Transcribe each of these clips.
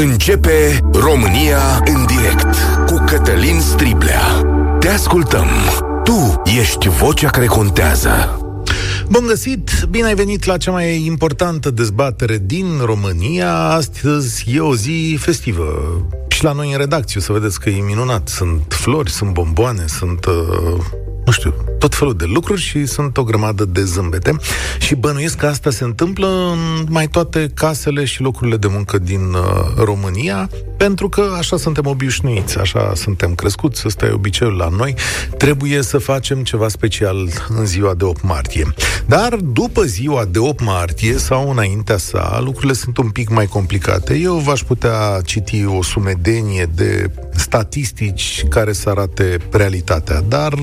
Începe România în direct cu Cătălin Striblea. Te ascultăm. Tu ești vocea care contează. Bun găsit! Bine ai venit la cea mai importantă dezbatere din România. Astăzi e o zi festivă. Și la noi în redacție, să vedeți că e minunat. Sunt flori, sunt bomboane, sunt uh, nu știu, tot felul de lucruri și sunt o grămadă de zâmbete. Și bănuiesc că asta se întâmplă în mai toate casele și locurile de muncă din uh, România, pentru că așa suntem obișnuiți, așa suntem crescuți, ăsta e obiceiul la noi. Trebuie să facem ceva special în ziua de 8 martie. Dar după ziua de 8 martie sau înaintea sa, lucrurile sunt un pic mai complicate. Eu v-aș putea citi o sumedenie de statistici care să arate realitatea, dar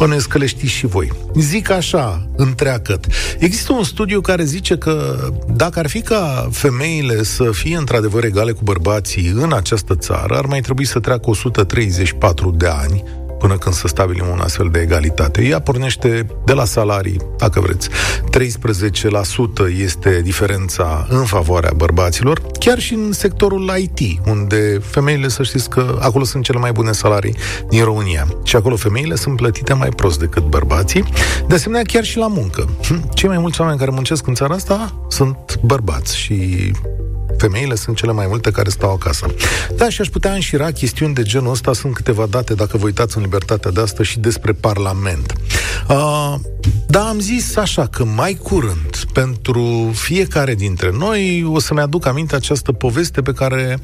Bănuiesc că le știți și voi. Zic așa, întreagăt. Există un studiu care zice că dacă ar fi ca femeile să fie într-adevăr egale cu bărbații în această țară, ar mai trebui să treacă 134 de ani până când să stabilim un astfel de egalitate. Ea pornește de la salarii, dacă vreți. 13% este diferența în favoarea bărbaților, chiar și în sectorul IT, unde femeile, să știți că acolo sunt cele mai bune salarii din România. Și acolo femeile sunt plătite mai prost decât bărbații. De asemenea, chiar și la muncă. Cei mai mulți oameni care muncesc în țara asta sunt bărbați și femeile sunt cele mai multe care stau acasă. Da, și aș putea înșira chestiuni de genul ăsta. Sunt câteva date, dacă vă uitați în libertatea de asta, și despre Parlament. Uh, da, am zis așa că mai curând, pentru fiecare dintre noi, o să-mi aduc aminte această poveste pe care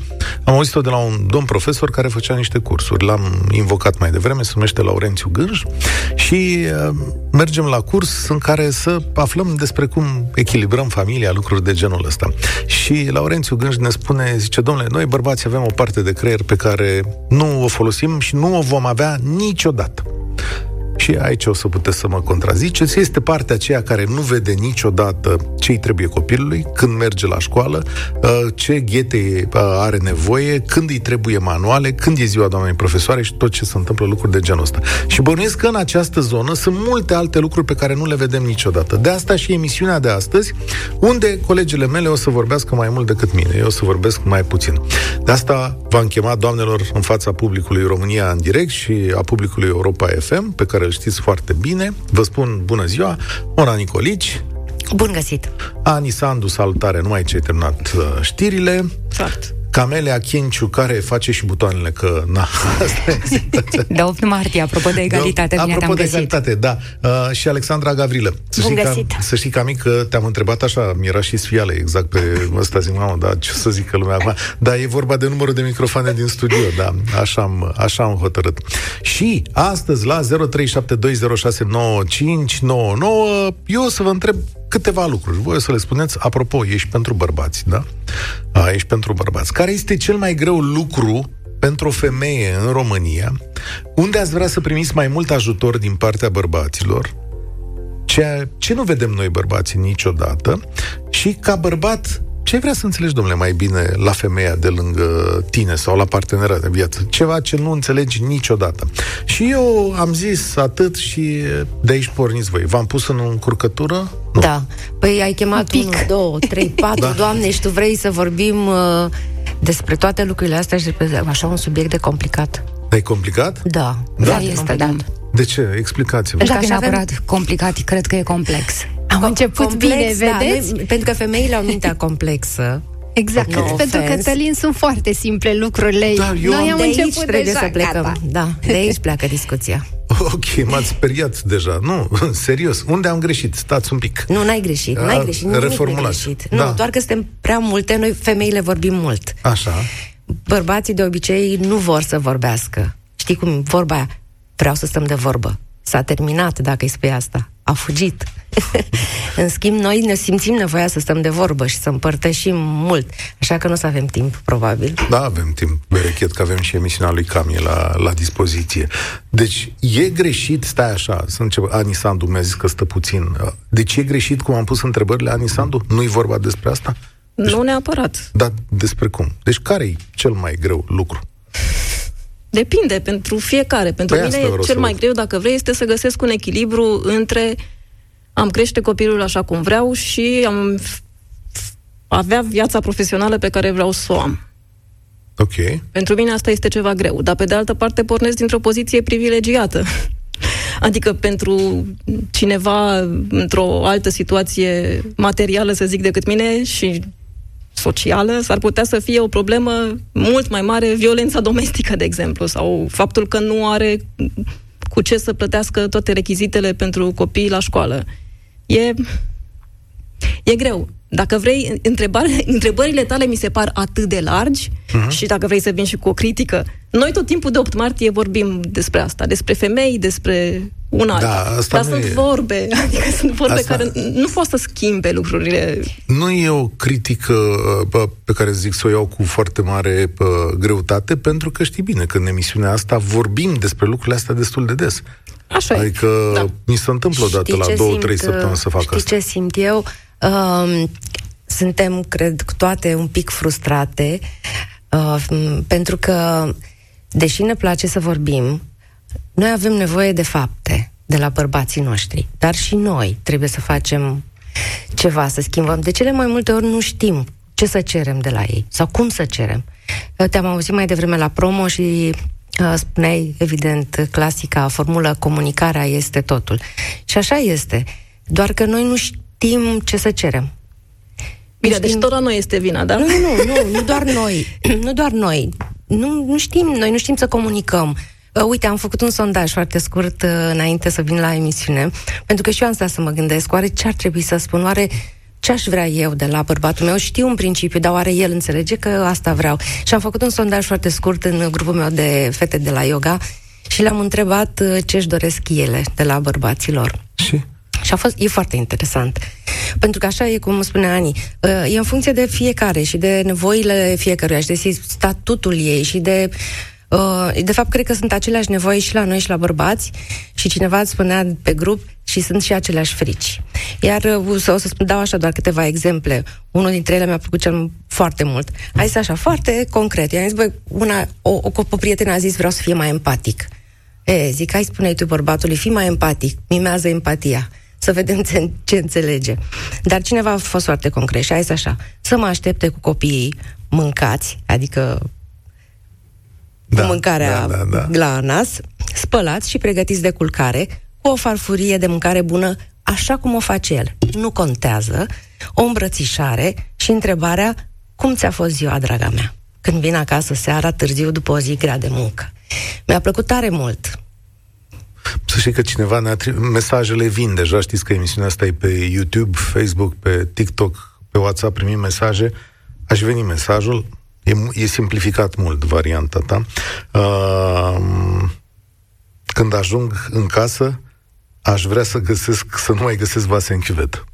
am auzit-o de la un domn profesor care făcea niște cursuri. L-am invocat mai devreme, se numește Laurențiu Gânj și uh, mergem la curs în care să aflăm despre cum echilibrăm familia, lucruri de genul ăsta. Și Laurențiu Gânj ne spune, zice, domnule, noi bărbați avem o parte de creier pe care nu o folosim și nu o vom avea niciodată și aici o să puteți să mă contraziceți, este partea aceea care nu vede niciodată ce îi trebuie copilului, când merge la școală, uh, ce ghete uh, are nevoie, când îi trebuie manuale, când e ziua doamnei profesoare și tot ce se întâmplă lucruri de genul ăsta. Și bănuiesc că în această zonă sunt multe alte lucruri pe care nu le vedem niciodată. De asta și emisiunea de astăzi, unde colegele mele o să vorbească mai mult decât mine. Eu o să vorbesc mai puțin. De asta v-am chemat, doamnelor, în fața publicului România în direct și a publicului Europa FM, pe care îl știți foarte bine. Vă spun bună ziua, Mona Nicolici. Bun găsit! Ani Sandu, salutare, numai ce ai terminat uh, știrile. Foarte. Camelea Chinciu, care face și butoanele, că na, De 8 martie, apropo de egalitate, de, bine Apropo de găsit. egalitate, da. Uh, și Alexandra Gavrilă. Să Bun știi, găsit. Că, să știi că, amic, că te-am întrebat așa, mi-era și sfiale exact pe ăsta, zic, mamă, da, ce să zică lumea acum. Da, e vorba de numărul de microfoane din studio, da, așa am, așa am hotărât. Și astăzi, la 0372069599, eu o să vă întreb câteva lucruri. Voi o să le spuneți, apropo, ești pentru bărbați, da? A, ești pentru bărbați. Care este cel mai greu lucru pentru o femeie în România, unde ați vrea să primiți mai mult ajutor din partea bărbaților, ceea ce nu vedem noi bărbații niciodată, și ca bărbat, ce vrea să înțelegi, domnule, mai bine la femeia de lângă tine sau la partenera de viață? Ceva ce nu înțelegi niciodată. Și eu am zis atât și de aici porniți voi. V-am pus în încurcătură? Nu. Da. Păi ai chemat 1, 2, 3, 4, Da. da. Doamne, și tu vrei să vorbim uh, despre toate lucrurile astea și despre așa un subiect de complicat. E complicat? Da, Da? da este, da. De ce? Explicați-vă. Pentru Dacă că așa neapărat complicat, cred că e complex. Am început bine, vedeți? Da, noi, pentru că femeile au mintea complexă. Exact, No pentru că offense. Cătălin sunt foarte simple lucrurile. Da, eu Noi am- am de aici început trebuie deja, să plecăm. gata. Da, de aici pleacă discuția. Ok, m-ați speriat deja. Nu, serios. Unde am greșit? Stați un pic. Nu, n-ai greșit, n-ai A, greșit, nimic n-ai reformulați. greșit. Da. Nu, doar că suntem prea multe, noi femeile vorbim mult. Așa. Bărbații de obicei nu vor să vorbească. Știi cum vorba aia? Vreau să stăm de vorbă. S-a terminat dacă îi spui asta. A fugit. În schimb, noi ne simțim nevoia să stăm de vorbă și să împărtășim mult. Așa că nu o să avem timp, probabil. Da, avem timp berechet, că avem și emisiunea lui Camie la, la dispoziție. Deci, e greșit, stai așa, să încep, Ani Sandu mi-a zis că stă puțin. Deci e greșit cum am pus întrebările Ani Sandu? Nu-i vorba despre asta? Nu neapărat. Dar despre cum? Deci care e cel mai greu lucru? Depinde pentru fiecare. Pentru Păi asta mine vreau să cel mai văd. greu, dacă vrei, este să găsesc un echilibru între am crește copilul așa cum vreau și am f- f- avea viața profesională pe care vreau să o am. Ok. Pentru mine asta este ceva greu, dar pe de altă parte pornesc dintr-o poziție privilegiată. Adică pentru cineva într-o altă situație materială, să zic, decât mine și socială, s-ar putea să fie o problemă mult mai mare, violența domestică, de exemplu, sau faptul că nu are cu ce să plătească toate rechizitele pentru copii la școală. E, e greu. Dacă vrei, întrebare, întrebările tale mi se par atât de largi uh-huh. și dacă vrei să vin și cu o critică, noi tot timpul de 8 martie vorbim despre asta, despre femei, despre una Da, alta. asta Dar nu sunt e- vorbe, adică sunt vorbe Asta- care nu pot să schimbe lucrurile. Nu e o critică uh, bă, pe care zic să o iau cu foarte mare bă, greutate, pentru că știi bine că în emisiunea asta vorbim despre lucrurile astea destul de des. Așa e. Adică Da. mi se întâmplă odată Știi la ce două, simt, trei uh, săptămâni să fac știi asta. ce simt eu? Um, suntem, cred, cu toate un pic frustrate, uh, m, pentru că, deși ne place să vorbim, noi avem nevoie de fapte de la bărbații noștri, dar și noi trebuie să facem ceva, să schimbăm. De cele mai multe ori nu știm ce să cerem de la ei sau cum să cerem. Uh, Te-am auzit mai devreme la promo și uh, spuneai, evident, clasica formulă comunicarea este totul. Și așa este. Doar că noi nu știm ce să cerem. Bine, Nu deci știm- tot la noi este vina, da? nu, nu, nu, nu, nu doar noi. Nu doar noi. Nu, nu știm, noi nu știm să comunicăm. Uh, Uite, am făcut un sondaj foarte scurt uh, înainte să vin la emisiune, pentru că și eu am stat să mă gândesc, oare ce ar trebui să spun, oare ce aș vrea eu de la bărbatul meu? Știu în principiu, dar oare el înțelege că asta vreau? Și am făcut un sondaj foarte scurt în grupul meu de fete de la yoga și le-am întrebat uh, ce își doresc ele de la bărbaților. Și? Și a fost, e foarte interesant. Pentru că așa e cum spune Ani, uh, e în funcție de fiecare și de nevoile fiecăruia și de statutul ei și de... uh, De fapt, cred că sunt aceleași nevoi și la noi și la bărbați și cineva îți spunea pe grup și sunt și aceleași frici. Iar uh, o să o să spun, dau așa doar câteva exemple. Unul dintre ele mi-a plăcut cel foarte mult. A zis așa, foarte concret. I-am zis, băi, una, o, o, o prietenă a zis, vreau să fie mai empatic. E, zic, hai spune tu bărbatului, fii mai empatic, mimează empatia, să vedem ce, ce înțelege. Dar cineva a fost foarte concret și a zis așa, să mă aștepte cu copiii mâncați, adică Da, cu mâncarea da, da, da. la nas, spălați și pregătiți de culcare, cu o farfurie de mâncare bună, așa cum o face el. Nu contează, o îmbrățișare și întrebarea, cum ți-a fost ziua, draga mea? Când vin acasă seara, târziu, după o zi grea de muncă. Mi-a plăcut tare mult. Să știi că cineva ne-a tri- mesajele vin deja, știți că emisiunea asta e pe YouTube, Facebook, pe TikTok, pe WhatsApp primim mesaje. Aș veni mesajul, e, mu- e simplificat mult varianta ta. Uh, când ajung în casă, aș vrea să găsesc, să nu mai găsesc vase în chiuvetă.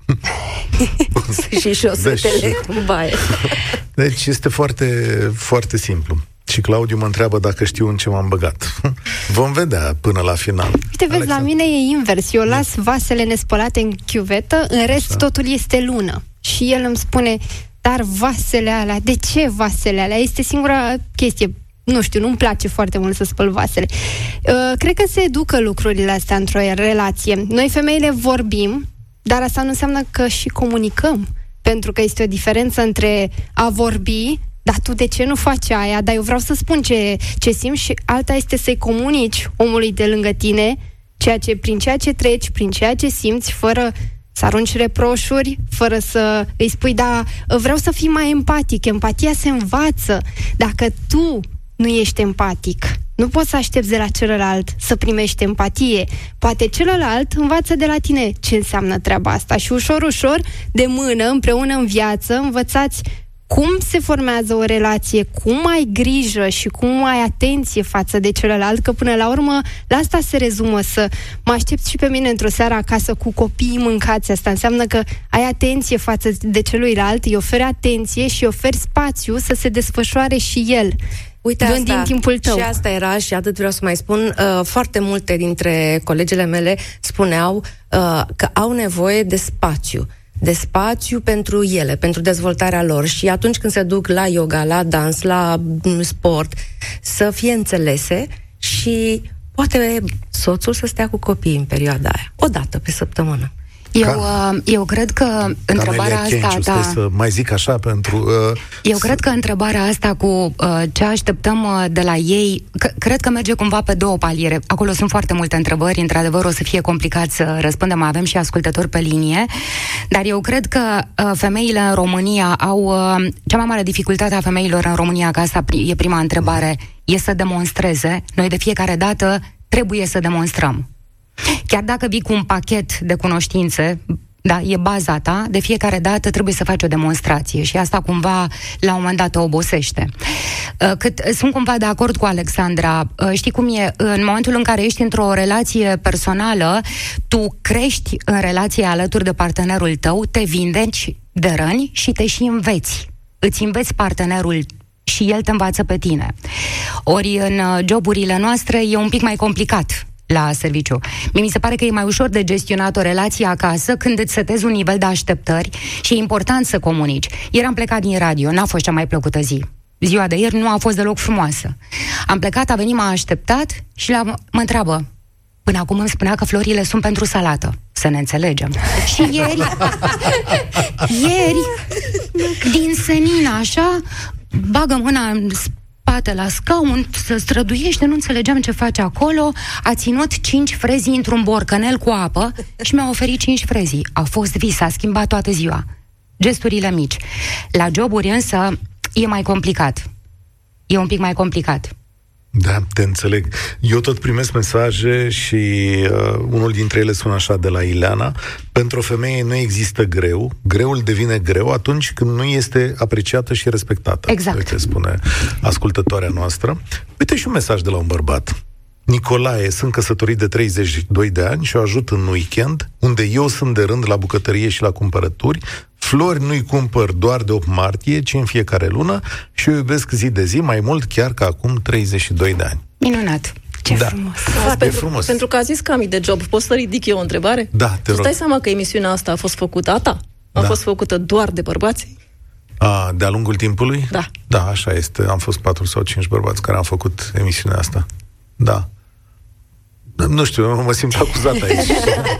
și șosetele în baie. Deci este foarte, foarte simplu. Și Claudiu mă întreabă dacă știu în ce m-am băgat. Vom vedea până la final. Uite, vezi, la mine e invers. Eu las vasele nespălate în chiuvetă, în rest Așa. totul este lună. Și el îmi spune, dar vasele alea, de ce vasele alea? Este singura chestie nu știu, nu-mi place foarte mult să spăl vasele. Uh, cred că se educă lucrurile astea într-o relație. Noi femeile vorbim, dar asta nu înseamnă că și comunicăm. Pentru că este o diferență între a vorbi, dar tu de ce nu faci aia? Dar eu vreau să spun ce, ce simți și alta este să-i comunici omului de lângă tine ceea ce, prin ceea ce treci, prin ceea ce simți, fără să arunci reproșuri, fără să îi spui, da, vreau să fii mai empatic. Empatia se învață. Dacă tu nu ești empatic, nu poți să aștepți de la celălalt să primești empatie. Poate celălalt învață de la tine ce înseamnă treaba asta și ușor, ușor, de mână, împreună în viață, învățați cum se formează o relație, cum ai grijă și cum ai atenție față de celălalt, că până la urmă la asta se rezumă să mă aștept și pe mine într-o seară acasă cu copiii mâncați. Asta înseamnă că ai atenție față de celuilalt, îi oferi atenție și îi oferi spațiu să se desfășoare și el. Uite Dând asta, din timpul tău. Și asta era și atât vreau să mai spun. Uh, foarte multe dintre colegele mele spuneau uh, că au nevoie de spațiu de spațiu pentru ele, pentru dezvoltarea lor și atunci când se duc la yoga, la dans, la mm, sport, să fie înțelese și poate soțul să stea cu copiii în perioada aia, o dată pe săptămână. Eu, Ca... eu cred că întrebarea Camelia asta... da, să mai zic așa pentru... Uh, eu cred că întrebarea asta cu uh, ce așteptăm uh, de la ei, c- cred că merge cumva pe două paliere. Acolo sunt foarte multe întrebări, într-adevăr o să fie complicat să răspundem, avem și ascultători pe linie, dar eu cred că uh, femeile în România au... Uh, cea mai mare dificultate a femeilor în România, că asta e prima întrebare, e să demonstreze. Noi de fiecare dată trebuie să demonstrăm. Chiar dacă vii cu un pachet de cunoștințe, da, e baza ta, de fiecare dată trebuie să faci o demonstrație și asta cumva la un moment dat o obosește. Uh, cât, sunt cumva de acord cu Alexandra. Uh, știi cum e? În momentul în care ești într-o relație personală, tu crești în relație alături de partenerul tău, te vindeci de răni și te și înveți. Îți înveți partenerul și el te învață pe tine. Ori în uh, joburile noastre e un pic mai complicat la serviciu. Mi se pare că e mai ușor de gestionat o relație acasă când îți setezi un nivel de așteptări și e important să comunici. Ieri am plecat din radio, n-a fost cea mai plăcută zi. Ziua de ieri nu a fost deloc frumoasă. Am plecat, a venit, m-a așteptat și la, mă întreabă, Până acum îmi spunea că florile sunt pentru salată. Să ne înțelegem. și ieri, ieri, din senin așa, bagă mâna în spate la scaun, să străduiește, nu înțelegeam ce face acolo, a ținut cinci frezi într-un borcanel cu apă și mi-a oferit cinci frezi. A fost vis, a schimbat toată ziua. Gesturile mici. La joburi însă e mai complicat. E un pic mai complicat. Da, te înțeleg. Eu tot primesc mesaje și uh, unul dintre ele sună așa de la Ileana. Pentru o femeie nu există greu. Greul devine greu atunci când nu este apreciată și respectată. Exact. Uite, spune ascultătoarea noastră. Uite și un mesaj de la un bărbat. Nicolae, sunt căsătorit de 32 de ani și o ajut în weekend, unde eu sunt de rând la bucătărie și la cumpărături. Flori nu-i cumpăr doar de 8 martie, ci în fiecare lună și o iubesc zi de zi, mai mult chiar ca acum 32 de ani. Minunat! Ce da. frumos! Da, pentru, frumos! Pentru că a zis Cami de job, poți să ridic eu o întrebare? Da, te rog. Tu stai seama că emisiunea asta a fost făcută a ta? A da. fost făcută doar de bărbați? A, de-a lungul timpului? Da. Da, așa este. Am fost patru sau cinci bărbați care am făcut emisiunea asta. Da. Nu știu, mă simt acuzat aici.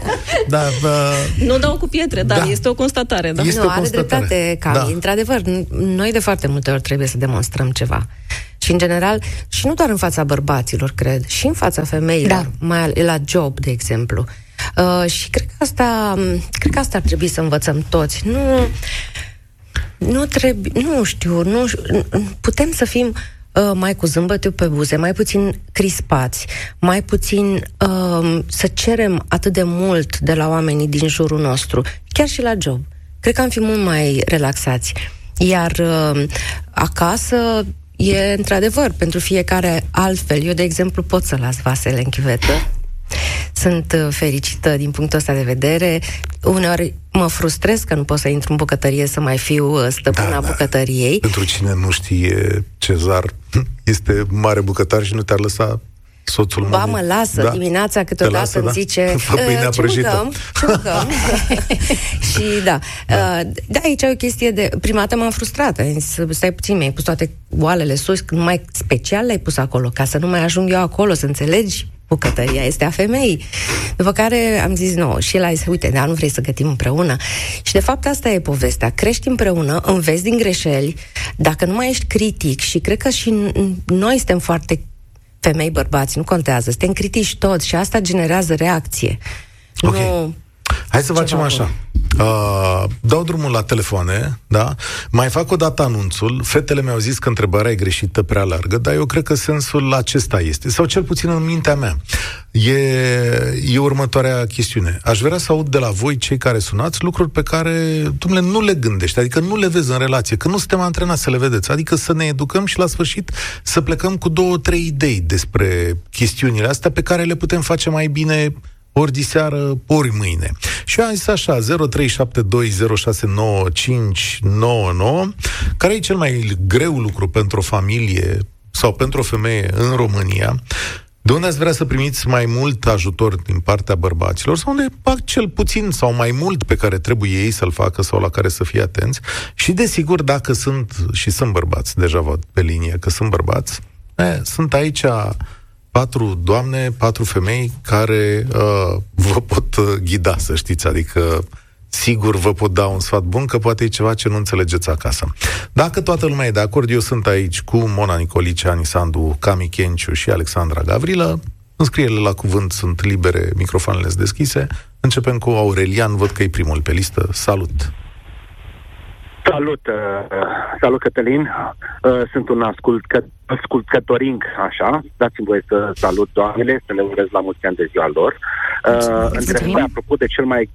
da, uh, nu dau cu pietre, dar da. este o constatare. Da. Este nu, o are constatare. dreptate, Cam. Da. Într-adevăr, noi de foarte multe ori trebuie să demonstrăm ceva. Și în general, și nu doar în fața bărbaților, cred, și în fața femeilor, da. mai la job, de exemplu. Uh, și cred că asta, cred că asta ar trebui să învățăm toți. Nu, nu trebuie, nu știu, nu, putem să fim uh, uh, mai cu zâmbătul pe buze, mai puțin crispați, mai puțin uh, să cerem atât de mult de la oamenii din jurul nostru, chiar și la job. Cred că am fi mult mai relaxați. Iar uh, acasă e într-adevăr pentru fiecare altfel. Eu, de exemplu, pot să las vasele în chivetă sunt uh, fericită din punctul ăsta de vedere. Uneori mă frustrez că nu pot să intru în bucătărie să mai fiu uh, stăpâna da, da. bucătăriei. Pentru cine nu știe, Cezar este mare bucătar și nu te-ar lăsa soțul Ba, mă lasă da. dimineața câteodată lasă, îmi da? zice da? ce mâncăm, ce mâncăm? și da. Da. Uh, da, aici e o chestie de... Prima dată m-am frustrat. Stai puțin, mi-ai pus toate oalele sus, mai special le-ai pus acolo, ca să nu mai ajung eu acolo, să înțelegi bucătăria este a femeii. După care am zis, nu, și el a zis, uite, dar nu vrei să gătim împreună. Și de fapt asta e povestea. Crești împreună, înveți din greșeli, dacă nu mai ești critic și cred că și noi suntem foarte femei, bărbați, nu contează, suntem critici toți și asta generează reacție. Okay. Nu Hai să facem așa. Uh, dau drumul la telefoane, da? Mai fac o dată anunțul. Fetele mi-au zis că întrebarea e greșită, prea largă, dar eu cred că sensul acesta este, sau cel puțin în mintea mea. E, e următoarea chestiune. Aș vrea să aud de la voi, cei care sunați, lucruri pe care, dumne, nu le gândești, adică nu le vezi în relație, că nu suntem antrenați să le vedeți, adică să ne educăm și la sfârșit să plecăm cu două, trei idei despre chestiunile astea pe care le putem face mai bine ori diseară, ori mâine. Și eu am zis așa, 0372069599, care e cel mai greu lucru pentru o familie sau pentru o femeie în România, de unde ați vrea să primiți mai mult ajutor din partea bărbaților? Sau unde fac cel puțin sau mai mult pe care trebuie ei să-l facă sau la care să fie atenți? Și desigur dacă sunt și sunt bărbați, deja văd pe linie că sunt bărbați, e, sunt aici patru doamne, patru femei care uh, vă pot uh, ghida, să știți, adică sigur vă pot da un sfat bun, că poate e ceva ce nu înțelegeți acasă. Dacă toată lumea e de acord, eu sunt aici cu Mona Nicolice, Ani Sandu, Cami Kenciu și Alexandra Gavrilă. Înscrierile la cuvânt sunt libere, microfoanele sunt deschise. Începem cu Aurelian, văd că e primul pe listă. Salut! Salut, uh, salut Cătălin, uh, sunt un ascultcă, ascultătoring, așa, dați-mi voie să salut doamnele, să le urez la mulți ani de ziua lor. Uh, Întrebarea, apropo de cel mai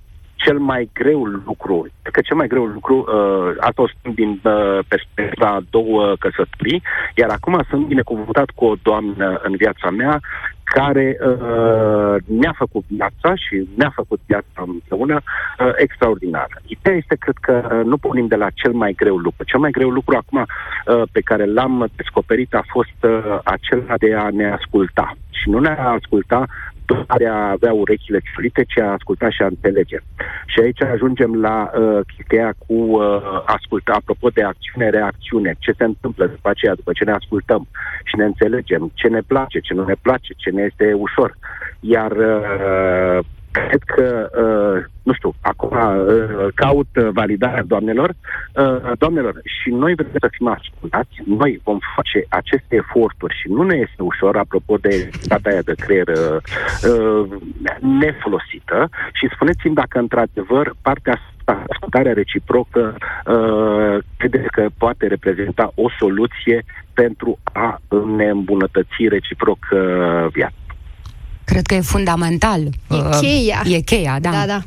cel mai greu lucru, că cel mai greu lucru, uh, asta o spun din uh, perspectiva două căsătorii, iar acum sunt binecuvântat cu o doamnă în viața mea care uh, ne-a făcut viața și ne-a făcut viața împreună uh, extraordinară. Ideea este, cred că uh, nu pornim de la cel mai greu lucru. Cel mai greu lucru acum uh, pe care l-am descoperit a fost uh, acela de a ne asculta. Și nu ne a asculta doar a avea urechile ciulite, ci a asculta și a înțelege. Și aici ajungem la uh, cheia cu uh, asculta, apropo de acțiune-reacțiune, ce se întâmplă după aceea, după ce ne ascultăm și ne înțelegem, ce ne place, ce nu ne place, ce ne este ușor. Iar uh, cred că, uh, nu știu, acum uh, caut validarea doamnelor. Uh, doamnelor, și noi vrem să fim ascultați, noi vom face aceste eforturi și nu ne este ușor, apropo de data aia de creier uh, uh, nefolosită și spuneți-mi dacă într-adevăr partea asta, ascultarea reciprocă, uh, credeți că poate reprezenta o soluție pentru a ne îmbunătăți reciproc uh, viața. Cred că e fundamental. E uh, cheia. E cheia, da. Da, da.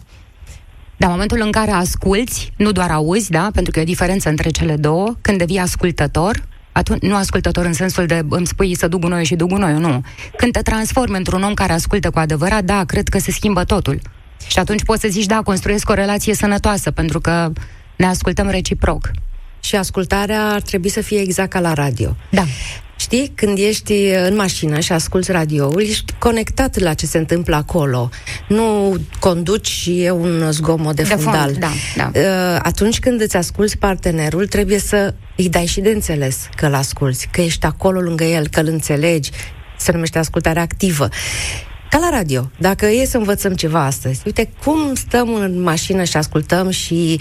Dar momentul în care asculți, nu doar auzi, da, pentru că e o diferență între cele două, când devii ascultător, atunci, nu ascultător în sensul de îmi spui să duc gunoiul și duc gunoiul, nu. Când te transformi într-un om care ascultă cu adevărat, da, cred că se schimbă totul. Și atunci poți să zici, da, construiesc o relație sănătoasă, pentru că ne ascultăm reciproc. Și ascultarea ar trebui să fie exact ca la radio. Da. Știi, când ești în mașină și asculți radioul, ești conectat la ce se întâmplă acolo. Nu conduci și e un zgomot de, de fundal. Fond, da, da. Uh, atunci când îți asculți partenerul, trebuie să îi dai și de înțeles că îl asculți, că ești acolo lângă el, că îl înțelegi. Se numește ascultare activă. Ca la radio. Dacă e să învățăm ceva astăzi, uite cum stăm în mașină și ascultăm și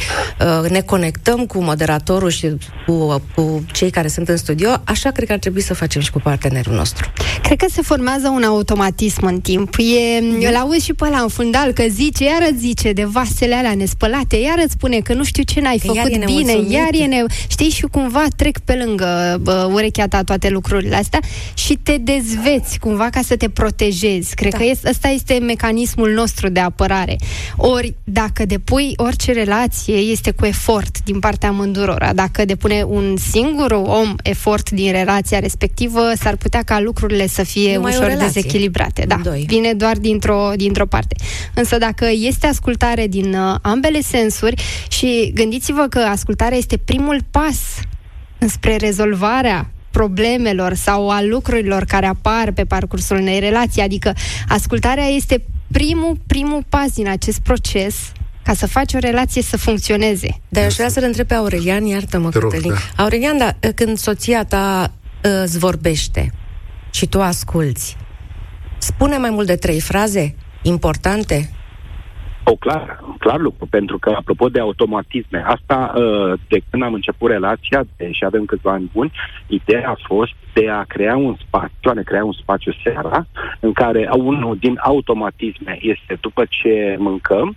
uh, ne conectăm cu moderatorul și cu, cu cei care sunt în studio, așa cred că ar trebui să facem și cu partenerul nostru. Cred că se formează un automatism în timp. E, mm. îl auzi și pe ăla în fundal că zice, iar îți zice de vasele alea nespălate, iar îți spune că nu știu ce n-ai că făcut iar bine, iar e ne... Știi, și cumva trec pe lângă bă, urechea ta toate lucrurile astea și te dezveți cumva ca să te protejezi. Cred da că este, ăsta este mecanismul nostru de apărare. Ori, dacă depui orice relație, este cu efort din partea amândurora. Dacă depune un singur om efort din relația respectivă, s-ar putea ca lucrurile să fie Numai ușor dezechilibrate. Da, Doi. vine doar dintr-o, dintr-o parte. Însă dacă este ascultare din uh, ambele sensuri și gândiți-vă că ascultarea este primul pas spre rezolvarea problemelor sau a lucrurilor care apar pe parcursul unei relații. Adică ascultarea este primul, primul pas din acest proces ca să faci o relație să funcționeze. Dar aș vrea să-l întreb pe Aurelian, iartă-mă, Cătălin. Da. Aurelian, da, când soția ta ă, îți vorbește și tu asculți, spune mai mult de trei fraze importante o clar, clar lucru, pentru că, apropo de automatisme, asta, uh, de când am început relația, și avem câțiva ani buni, ideea a fost de a crea un spațiu, a ne crea un spațiu seara, în care unul din automatisme este după ce mâncăm,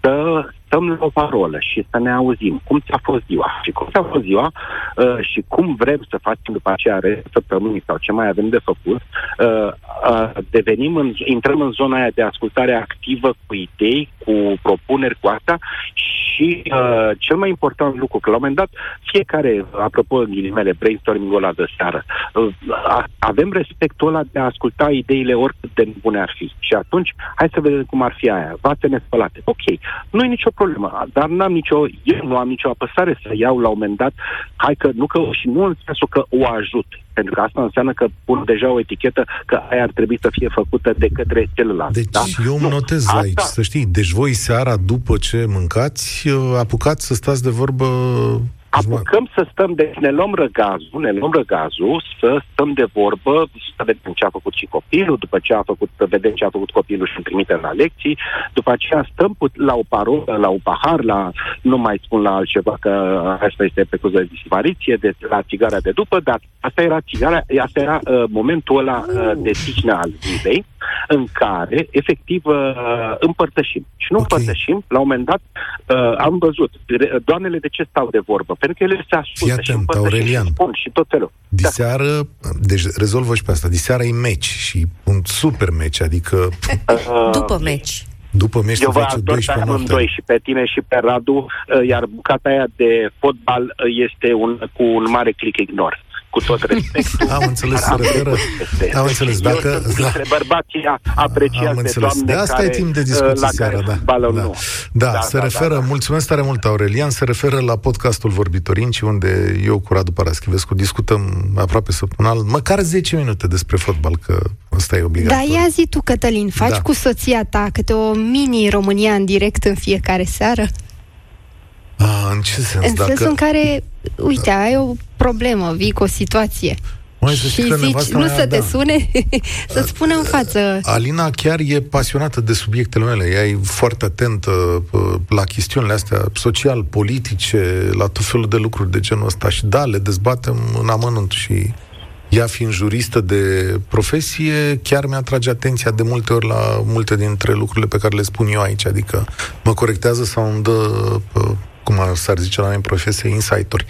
să stăm la o parolă și să ne auzim cum ți-a fost ziua și cum ți-a fost ziua uh, și cum vrem să facem după aceea restul săptămânii sau ce mai avem de făcut, uh, uh, devenim în, intrăm în zona aia de ascultare activă cu idei, cu propuneri, cu asta și uh, cel mai important lucru, că la un moment dat fiecare, apropo în ghilimele, brainstorming-ul ăla de seară, uh, avem respectul ăla de a asculta ideile oricât de bune ar fi. Și atunci, hai să vedem cum ar fi aia. Vase nespălate. Ok, nu e nicio problemă, dar n-am nicio, eu nu am nicio apăsare să iau la un moment dat, hai că nu că, și nu în sensul că o ajut, pentru că asta înseamnă că pun deja o etichetă că aia ar trebui să fie făcută de către celălalt. Deci da? eu îmi notez asta... aici, să știi, deci voi seara după ce mâncați, apucați să stați de vorbă apucăm să stăm, deci ne luăm răgazul, ne luăm răgazul, să stăm de vorbă, să vedem ce a făcut și copilul, după ce a făcut, să vedem ce a făcut copilul și îl trimitem la lecții, după aceea stăm put- la o parolă, la un pahar, la, nu mai spun la altceva, că asta este pe cuză de dispariție, de, la țigara de după, dar asta era țigara, asta era uh, momentul ăla uh, de tihnă al zilei, în care, efectiv, uh, împărtășim. Și nu Ok. împărtășim, la un moment dat, uh, am văzut, re- doamnele de ce stau de vorbă? Pentru că ele se ascultă Fii și atent, împărtășesc Aurelian. și spun și tot felul. Da. Diseară, deci rezolvă și pe asta, diseară e meci și un super meci, adică Uh, După meci. după meci Eu se vă face ador pe 12 amândoi noapte. și pe tine și pe Radu, uh, iar bucata aia de fotbal uh, este un, cu un mare click ignor. Cu tot respectul. Am înțeles, dar se referă- peste. am înțeles, Eu dacă- sunt da. dintre bărbații apreciați Am de înțeles. doamne De asta care, e timp de uh, discuții la seara, care da. fotbalul da. nu. Da, se referă, mulțumesc tare mult, Aurelian, se referă la podcastul Vorbitorinci, unde eu cu Radu Paraschivescu discutăm aproape săptămânal, măcar 10 minute despre fotbal, că ăsta e Da, obligatoriu. ia zi tu, Cătălin, faci Da. cu soția ta câte o mini-România în direct în fiecare seară? A, în ce sens? În sensul în care, uite, ai o problemă, vii cu o situație Mai să știi și că zici, nevasta nu mea, să te da. sune, să-ți spună în față. Alina chiar e pasionată de subiectele mele. Ea e foarte atentă uh, la chestiunile astea social-politice, la tot felul de lucruri de genul ăsta. Și da, le dezbatem în amănunt și ea fiind juristă de profesie, chiar mi-atrage atenția de multe ori la multe dintre lucrurile pe care le spun eu aici. Adică mă corectează sau îmi dă uh, cum ar- s-ar zice la noi în profesie, insight-uri.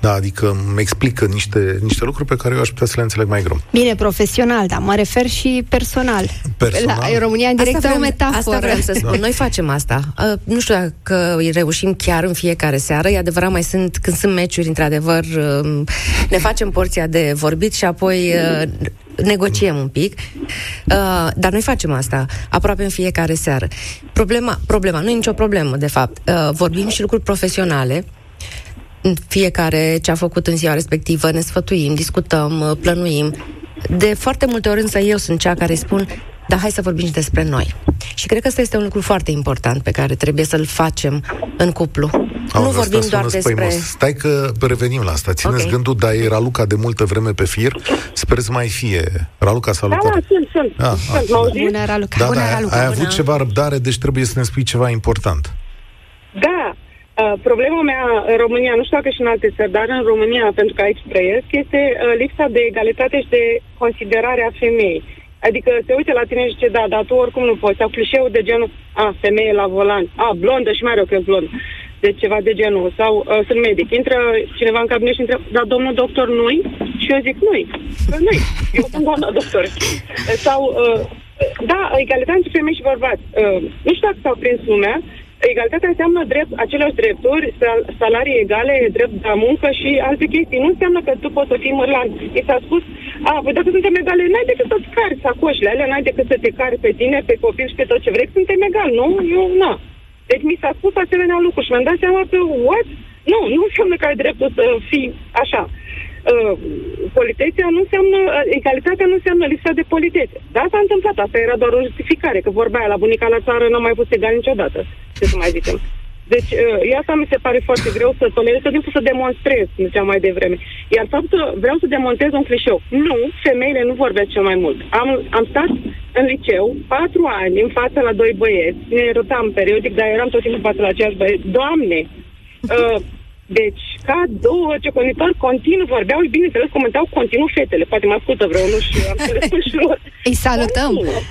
Da, adică îmi explică niște, niște lucruri pe care eu aș putea să le înțeleg mai greu. Bine, profesional, dar mă refer și personal. Personal? La în România în direct Asta e o vreau, metaforă. asta vreau să spun. Noi facem asta. Uh, nu știu dacă reușim chiar în fiecare seară. E adevărat, mai sunt, când sunt meciuri, într-adevăr, uh, ne facem porția de vorbit și apoi uh, negociem un pic. Uh, dar noi facem asta aproape în fiecare seară. Problema, problema nu e nicio problemă, de fapt. Uh, vorbim și lucruri profesionale în fiecare ce a făcut în ziua respectivă, ne sfătuim, discutăm, uh, plănuim. De foarte multe ori însă eu sunt cea care îi spun dar hai să vorbim și despre noi. Și cred că ăsta este un lucru foarte important pe care trebuie să-l facem în cuplu. Au, nu asta vorbim sună doar despre... spăimos. Stai că revenim la asta. Țineți Ok. gândul, dar e Raluca de multă vreme pe fir. Sper să mai fie. Raluca, Da, salutare. da, sunt, sunt. Ah, sunt, ah, mă auziți? Bună, Raluca. Da, Bună, da, Raluca, ai bună. avut ceva răbdare, deci trebuie să ne spui ceva important. Da. Uh, problema mea în România, nu știu dacă și în alte țări, dar în România, pentru că aici trăiesc, este uh, lipsa de egalitate și de considerare a femeii. Adică se uită la tine și zice, da, dar tu oricum nu poți. Sau clișeul de genul, a, femeie la volan, a, blondă și mai rău că e blondă. Deci ceva de genul. Sau uh, sunt medic. Intră cineva în cabinet și întreabă, dar domnul doctor nu-i? Și eu zic, nu-i. Că nu-i. Eu sunt doamna doctor. Sau, uh, da, egalitate între femei și bărbați. Uh, nu știu dacă s-au prins lumea, Egalitatea înseamnă drept, aceleași drepturi, sal- salarii egale, drept la muncă și alte chestii. Nu înseamnă că tu poți să fii mărlan. I s-a spus, a, păi dacă suntem egale, n-ai decât să-ți cari sacoșile alea, n-ai decât să te cari pe tine, pe copil și pe tot ce vrei, suntem egali, nu? Eu, nu. Deci mi s-a spus asemenea lucruri și mi-am dat seama că, what? Nu, nu înseamnă că ai dreptul să fii așa. Uh, politeția nu înseamnă, uh, egalitatea nu înseamnă lipsa de politețe. Da, s-a întâmplat, asta era doar o justificare, că vorba aia la bunica la țară n-a mai fost egal niciodată, ce să mai zicem. Deci, uh, e asta mi se pare foarte greu să tolerez, tot timpul să demonstrez, cum ziceam mai devreme. Iar faptul că vreau să demontez un clișeu. Nu, femeile nu vorbesc cel mai mult. Am, am stat în liceu patru ani în fața la doi băieți, ne rotam periodic, dar eram tot timpul în fața la aceiași băieți. Doamne, uh, deci, ca două ciocănitori continuu vorbeau și, bineînțeles, comentau continuu fetele. Poate mă ascultă vreo, nu știu, am înțeles și lor. Îi salutăm. Continuu.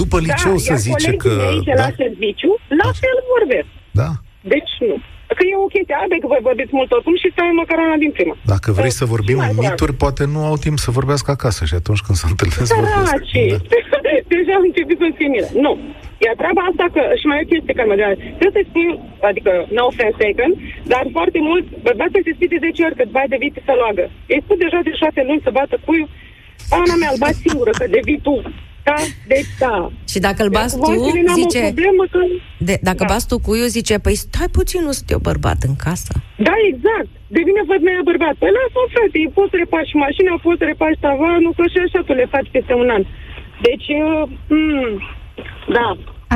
După liceu da, se iar zice colegii că... Mei ce Da, la serviciu, la fel vorbesc. da. Deci nu. Că e o chestie, aia că voi vorbiți mult oricum și stai măcar una din prima. Dacă vrei să vorbim mai în grav. mituri, poate nu au timp să vorbească acasă și atunci când se întâlnesc vorbesc. Săraci! Da. Deja am început să-mi fie milă. Nu. Iar treaba asta că, și mai e o chestie care mă deranjează. Trebuie să spui, adică, no offense taken, dar foarte mult, bărbatul se spui de 10 ori că bai de vite să loagă. Ei spun deja de 6 luni să bată cuiul, Ana mea, îl bat singură, că devii tu. Da? Deci, da. Și dacă îl bați Cu tu, vorbele n-am o zice... problemă că... De, dacă Da. bați tu cuiu, zice, păi stai puțin, nu sunt eu bărbat în casă. Da, exact. Devine femeia bărbat. Păi lasă-mă, frate, poți să repari și mașina, poți să repari tavanul, că și așa tu le faci peste un an. Deci, uh, mm, da,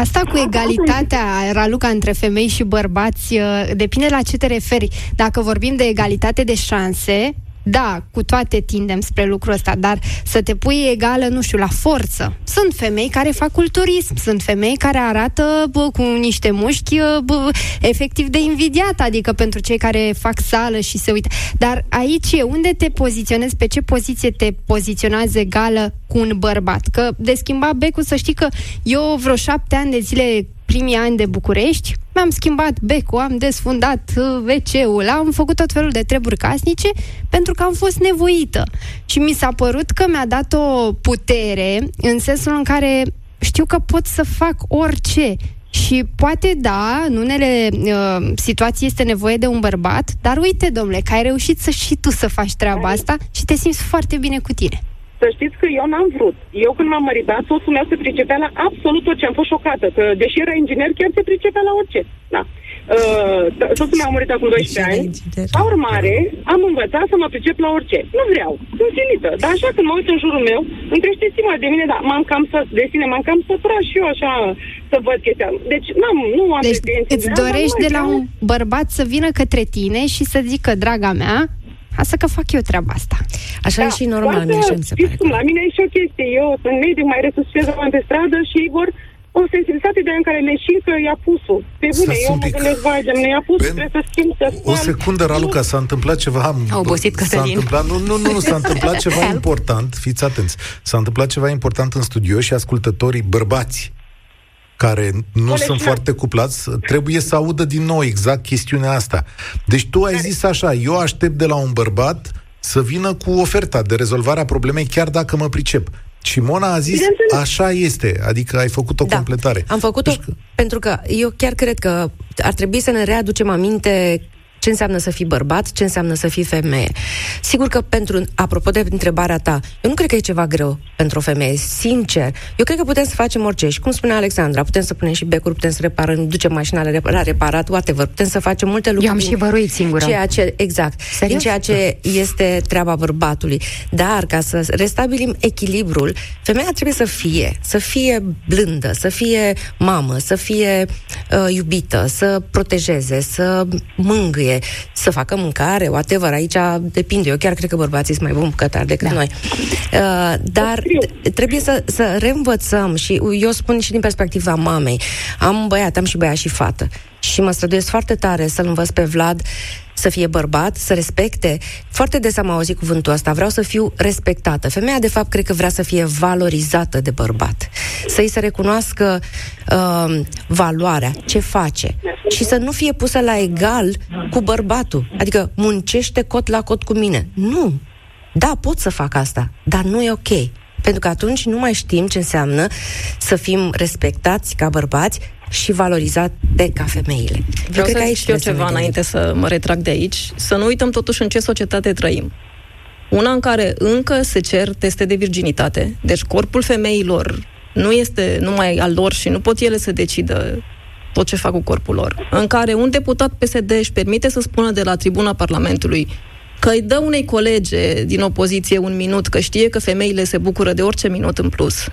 Asta cu egalitatea, Raluca, între femei și bărbați, uh, depinde la ce te referi. Dacă vorbim de egalitate de șanse, da, cu toate tindem spre lucrul ăsta, dar să te pui egală, nu știu, la forță. Sunt femei care fac culturism, sunt femei care arată bă, cu niște mușchi bă, efectiv de invidiat, adică pentru cei care fac sală și se uită. Dar aici e unde te poziționezi, pe ce poziție te poziționează egală cu un bărbat. Că de schimba becul, să știi că eu vreo șapte ani de zile primii ani de București, mi-am schimbat becul, am desfundat uh, WC-ul, am făcut tot felul de treburi casnice pentru că am fost nevoită. Și mi s-a părut că mi-a dat o putere în sensul în care știu că pot să fac orice. Și poate, da, în unele uh, situații este nevoie de un bărbat, dar uite, domnule, că ai reușit să și tu să faci treaba asta și te simți foarte bine cu tine. Să știți că eu n-am vrut. Eu când m-am măritat, soțul meu se pricepea la absolut tot ce am fost șocată. Că deși era inginer, chiar se pricepea la orice. Da. Uh, soțul meu a murit acum 12 ani. Ca urmare, am învățat să mă pricep la orice. Nu vreau. Sunt silită. Dar așa când mă uit în jurul meu, îmi crește stima de mine, dar m-am cam să, de sine, m-am cam săturat și eu așa să văd chestia. Deci n-am, nu am deci îți dorești de la un bărbat să vină către tine și să zică, draga mea, Asta că fac eu treaba asta. Așa da, e și normal, mie așa mi se pare. Cum, la mine e și o chestie. Eu sunt medic, mai resuscitez oameni pe stradă și ei vor o sensibilitate de în care le că i-a pusul. Pe bune, eu mă gândesc, vai, de ne-a pus, ben... trebuie să schimb, să O secundă, Raluca, s-a întâmplat ceva... Am, a obosit Cătălin. S-a întâmplat, nu, nu, nu, s-a întâmplat ceva important, fiți atenți, s-a întâmplat ceva important în studio și ascultătorii bărbați care nu Bine, sunt foarte cuplați, trebuie să audă din nou exact chestiunea asta. Deci tu ai zis așa, eu aștept de la un bărbat să vină cu oferta de rezolvare a problemei, chiar dacă mă pricep. Și Mona a zis, așa este, adică ai făcut o da, completare. am făcut-o deci că... pentru că eu chiar cred că ar trebui să ne readucem aminte ce înseamnă să fii bărbat, ce înseamnă să fii femeie. Sigur că pentru, apropo de întrebarea ta, eu nu cred că e ceva greu pentru o femeie, sincer. Eu cred că putem să facem orice. Și cum spunea Alexandra, putem să punem și becuri, putem să reparăm, ducem mașina la reparat, whatever. Putem să facem multe lucruri. Eu am și văruit singură. Ceea ce, exact. Serios? Din ceea ce este treaba bărbatului. Dar, ca să restabilim echilibrul, femeia trebuie să fie, să fie blândă, să fie mamă, să fie uh, iubită, să protejeze, să mângâie, să facă mâncare, whatever, aici depinde. Eu chiar cred că bărbații sunt mai buni bucătari decât da. noi. Uh, dar trebuie să, să reînvățăm și eu spun și din perspectiva mamei. Am băiat, am și băiat și fată. Și mă străduiesc foarte tare să-l învăț pe Vlad să fie bărbat, să respecte. Foarte des am auzit cuvântul ăsta, vreau să fiu respectată. Femeia, de fapt, cred că vrea să fie valorizată de bărbat. Să-i se recunoască uh, valoarea, ce face. Și să nu fie pusă la egal cu bărbatul. Adică muncește cot la cot cu mine. Nu. Da, pot să fac asta, dar nu e ok. Pentru că atunci nu mai știm ce înseamnă să fim respectați ca bărbați și valorizat de ca femeile. Vreau să zic eu ceva înainte să mă retrag de aici. Să nu uităm totuși în ce societate trăim. Una în care încă se cer teste de virginitate, deci corpul femeilor nu este numai al lor și nu pot ele să decidă tot ce fac cu corpul lor. În care un deputat PSD își permite să spună de la tribuna Parlamentului că îi dă unei colege din opoziție un minut, că știe că femeile se bucură de orice minut în plus.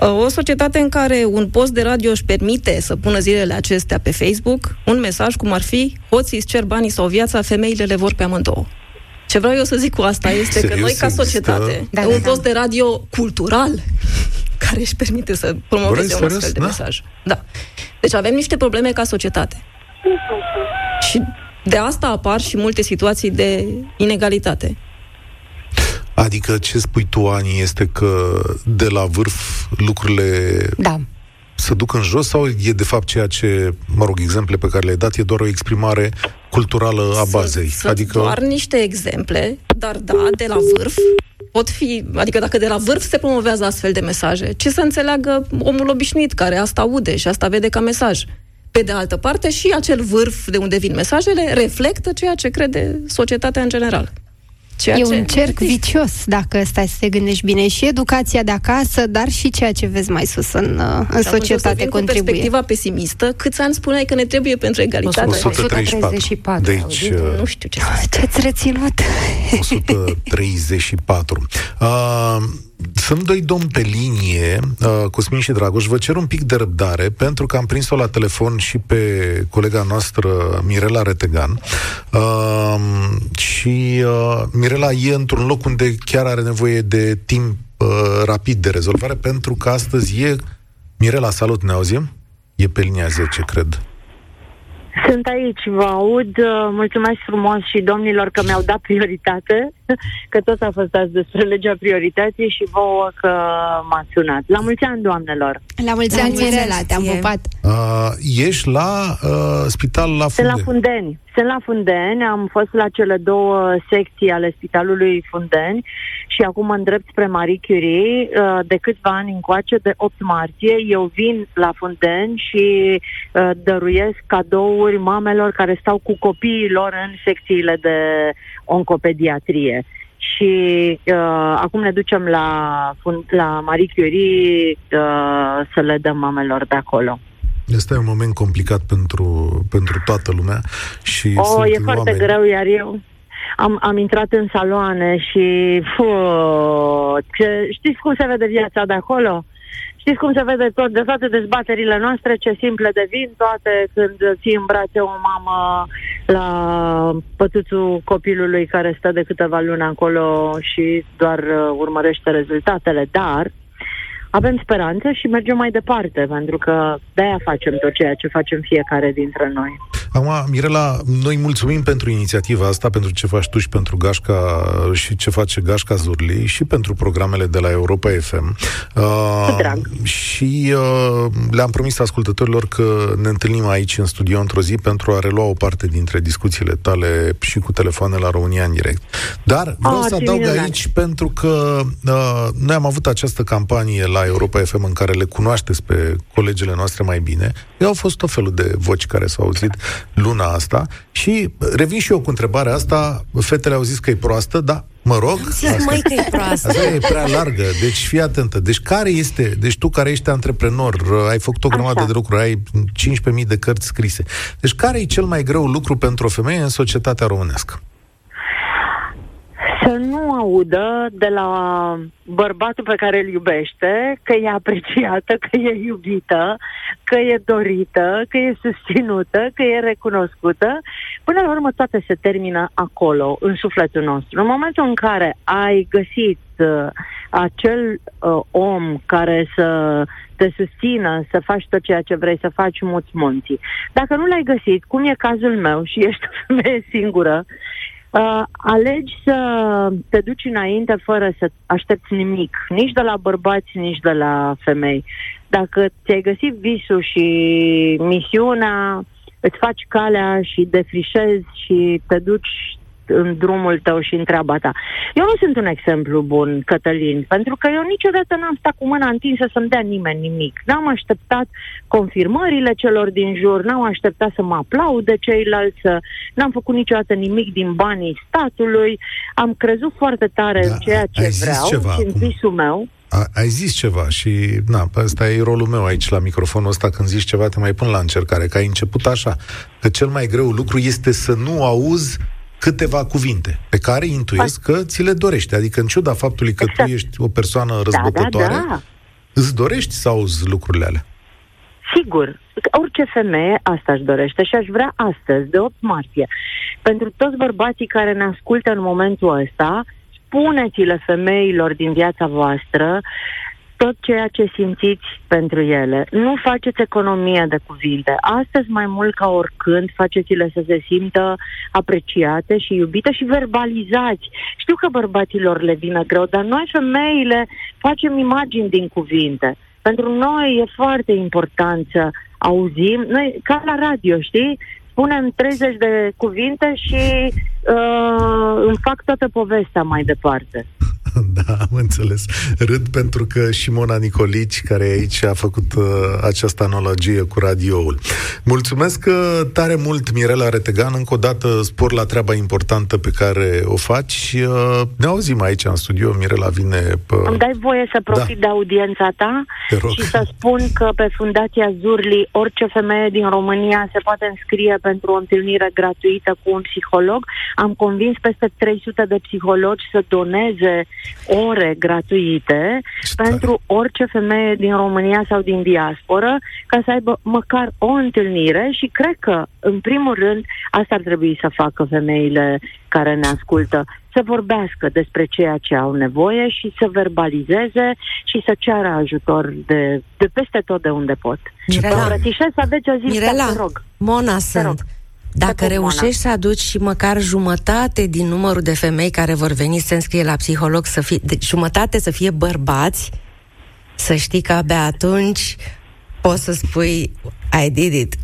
O societate în care un post de radio își permite să pună zilele acestea pe Facebook un mesaj cum ar fi hoții îți cer banii sau viața, femeile le vor pe amândouă. Ce vreau eu să zic cu asta este Serios, că noi, ca societate, da, un da, post da. de radio cultural care își permite să promoveze un astfel de da? mesaj. Da. Deci avem niște probleme ca societate. Și de asta apar și multe situații de inegalitate. Adică ce spui tu, Ani, este că de la vârf lucrurile da. se duc în jos sau e de fapt ceea ce, mă rog, exemple pe care le-ai dat, e doar o exprimare culturală a bazei? Sunt adică... doar niște exemple, dar da, de la vârf pot fi, adică dacă de la vârf se promovează astfel de mesaje, ce să înțeleagă omul obișnuit care asta aude și asta vede ca mesaj. Pe de altă parte, și acel vârf de unde vin mesajele reflectă ceea ce crede societatea în general. Ceea e ce un cerc există. vicios, dacă stai să te gândești bine. Și educația de acasă, dar și ceea ce vezi mai sus în, uh, în societate contribuie. Cu perspectiva pesimistă, câți ani spuneai că ne trebuie pentru egalitate? 134. 134. Deci, uh, nu știu ce să Ce-ți reținut? 134. Uh, sunt doi domni pe linie, uh, Cosmin și Dragoș. Vă cer un pic de răbdare, pentru că am prins-o la telefon și pe colega noastră, Mirela Retegan. Uh, și uh, Mirela e într-un loc unde chiar are nevoie de timp uh, rapid de rezolvare, pentru că astăzi e... Mirela, salut, ne auzim? E pe linia 10, cred. Sunt aici, vă aud. Mulțumesc frumos și domnilor că mi-au dat prioritate, că tot a fost azi despre legea priorității și vouă că m-ați sunat. La mulți ani, doamnelor! La mulți ani, Mirela, te-am pupat! Uh, ești la uh, spital la Fundeni. Sunt la Fundeni. Sunt la Fundeni, am fost la cele două secții ale Spitalului Fundeni și acum mă îndrept spre Marie Curie. Uh, de câțiva ani încoace, de 8 martie, eu vin la Fundeni și uh, dăruiesc cadouri mamelor care stau cu copiii lor în secțiile de oncopediatrie. Și uh, acum ne ducem la, la Marie Curie uh, să le dăm mamelor de acolo. Este un moment complicat pentru, pentru toată lumea și oh, sunt e foarte oameni... greu, iar eu am, am intrat în saloane și fu, ce, știți cum se vede viața de acolo? Știți cum se vede tot, de toate dezbaterile noastre, ce simple devin toate când ții în brațe o mamă la pătuțul copilului care stă de câteva luni acolo și doar uh, urmărește rezultatele, dar avem speranță și mergem mai departe, pentru că de-aia facem tot ceea ce facem fiecare dintre noi. Acum, Mirela, noi mulțumim pentru inițiativa asta, pentru ce faci tu și pentru Gașca și ce face Gașca Zurli și pentru programele de la Europa FM. Uh, drag. Și uh, le-am promis ascultătorilor că ne întâlnim aici în studio într-o zi pentru a relua o parte dintre discuțiile tale și cu telefoane la România în direct. Dar vreau oh, să adaug minunat. aici pentru că uh, noi am avut această campanie la Europa FM în care le cunoașteți pe colegele noastre mai bine. Eu au fost tot felul de voci care s-au auzit luna asta și revin și eu cu întrebarea asta. Fetele au zis că e proastă, da, Mă rog. Zis, mai că e proastă. Asta e prea largă. Deci fii atentă. Deci care este, deci tu care ești antreprenor, ai făcut o grămadă Așa. de lucruri, ai 15.000 de cărți scrise. Deci care e cel mai greu lucru pentru o femeie în societatea românească? Să nu audă de la bărbatul pe care îl iubește că e apreciată, că e iubită, că e dorită, că e susținută, că e recunoscută. Până la urmă toate se termină acolo, în sufletul nostru. În momentul în care ai găsit uh, acel uh, om care să te susțină să faci tot ceea ce vrei să faci, muți munții. Dacă nu l-ai găsit, cum e cazul meu și ești o femeie singură, uh, alegi să te duci înainte fără să aștepți nimic, nici de la bărbați, nici de la femei. Dacă ți-ai găsit visul și misiunea, îți faci calea și defrișezi și te duci în drumul tău și în treaba ta. Eu nu sunt un exemplu bun, Cătălin, pentru că eu niciodată n-am stat cu mâna întinsă să-mi dea nimeni nimic. N-am așteptat confirmările celor din jur, n-am așteptat să mă aplaude ceilalți, n-am făcut niciodată nimic din banii statului, am crezut foarte tare da, în ceea ce vreau ceva și în visul meu. A, ai zis ceva și, na, ăsta e rolul meu aici la microfonul ăsta, când zici ceva te mai pun la încercare, că ai început așa, că cel mai greu lucru este să nu auzi câteva cuvinte pe care intuiesc că ți le dorești. Adică în ciuda faptului că exact. tu ești o persoană răzbătătoare, da, da, da. îți dorești să auzi lucrurile alea. Sigur, orice femeie asta își dorește și aș vrea astăzi, de 8 martie, pentru toți bărbații care ne ascultă în momentul ăsta, spuneți-le femeilor din viața voastră tot ceea ce simțiți pentru ele. Nu faceți economie de cuvinte. Astăzi, mai mult ca oricând, faceți-le să se simtă apreciate și iubite și verbalizați. Știu că bărbaților le vine greu, dar noi, femeile, facem imagini din cuvinte. Pentru noi e foarte important să auzim, noi, ca la radio, știi? Spunem 30 de cuvinte și uh, îmi fac toată povestea mai departe. da, am înțeles. Râd pentru că și Mona Nicolici, care aici a făcut uh, această analogie cu radioul. Mulțumesc uh, tare mult, Mirela Retegan, încă o dată spor la treaba importantă pe care o faci. Uh, ne auzim aici în studio, Mirela vine... Pe... Îmi dai voie să profit da. de audiența ta și să spun că pe Fundația Zurli orice femeie din România se poate înscrie pentru o întâlnire gratuită cu un psiholog. Am convins peste 300 de psihologi să doneze ore gratuite Ce tare. pentru orice femeie din România sau din diasporă ca să aibă măcar o întâlnire și cred că, în primul rând, asta ar trebui să facă femeile care ne ascultă, să vorbească despre ceea ce au nevoie și să verbalizeze și să ceară ajutor de, de peste tot de unde pot. Mirela. Vă îmbrățișez să aveți o zi, Mirela, te rog. Mona Te sunt. rog. Dacă Te pup, reușești să aduci și măcar jumătate din numărul de femei care vor veni să se înscrie la psiholog, să fie, de, jumătate să fie bărbați, să știi că abia atunci poți să spui I did it.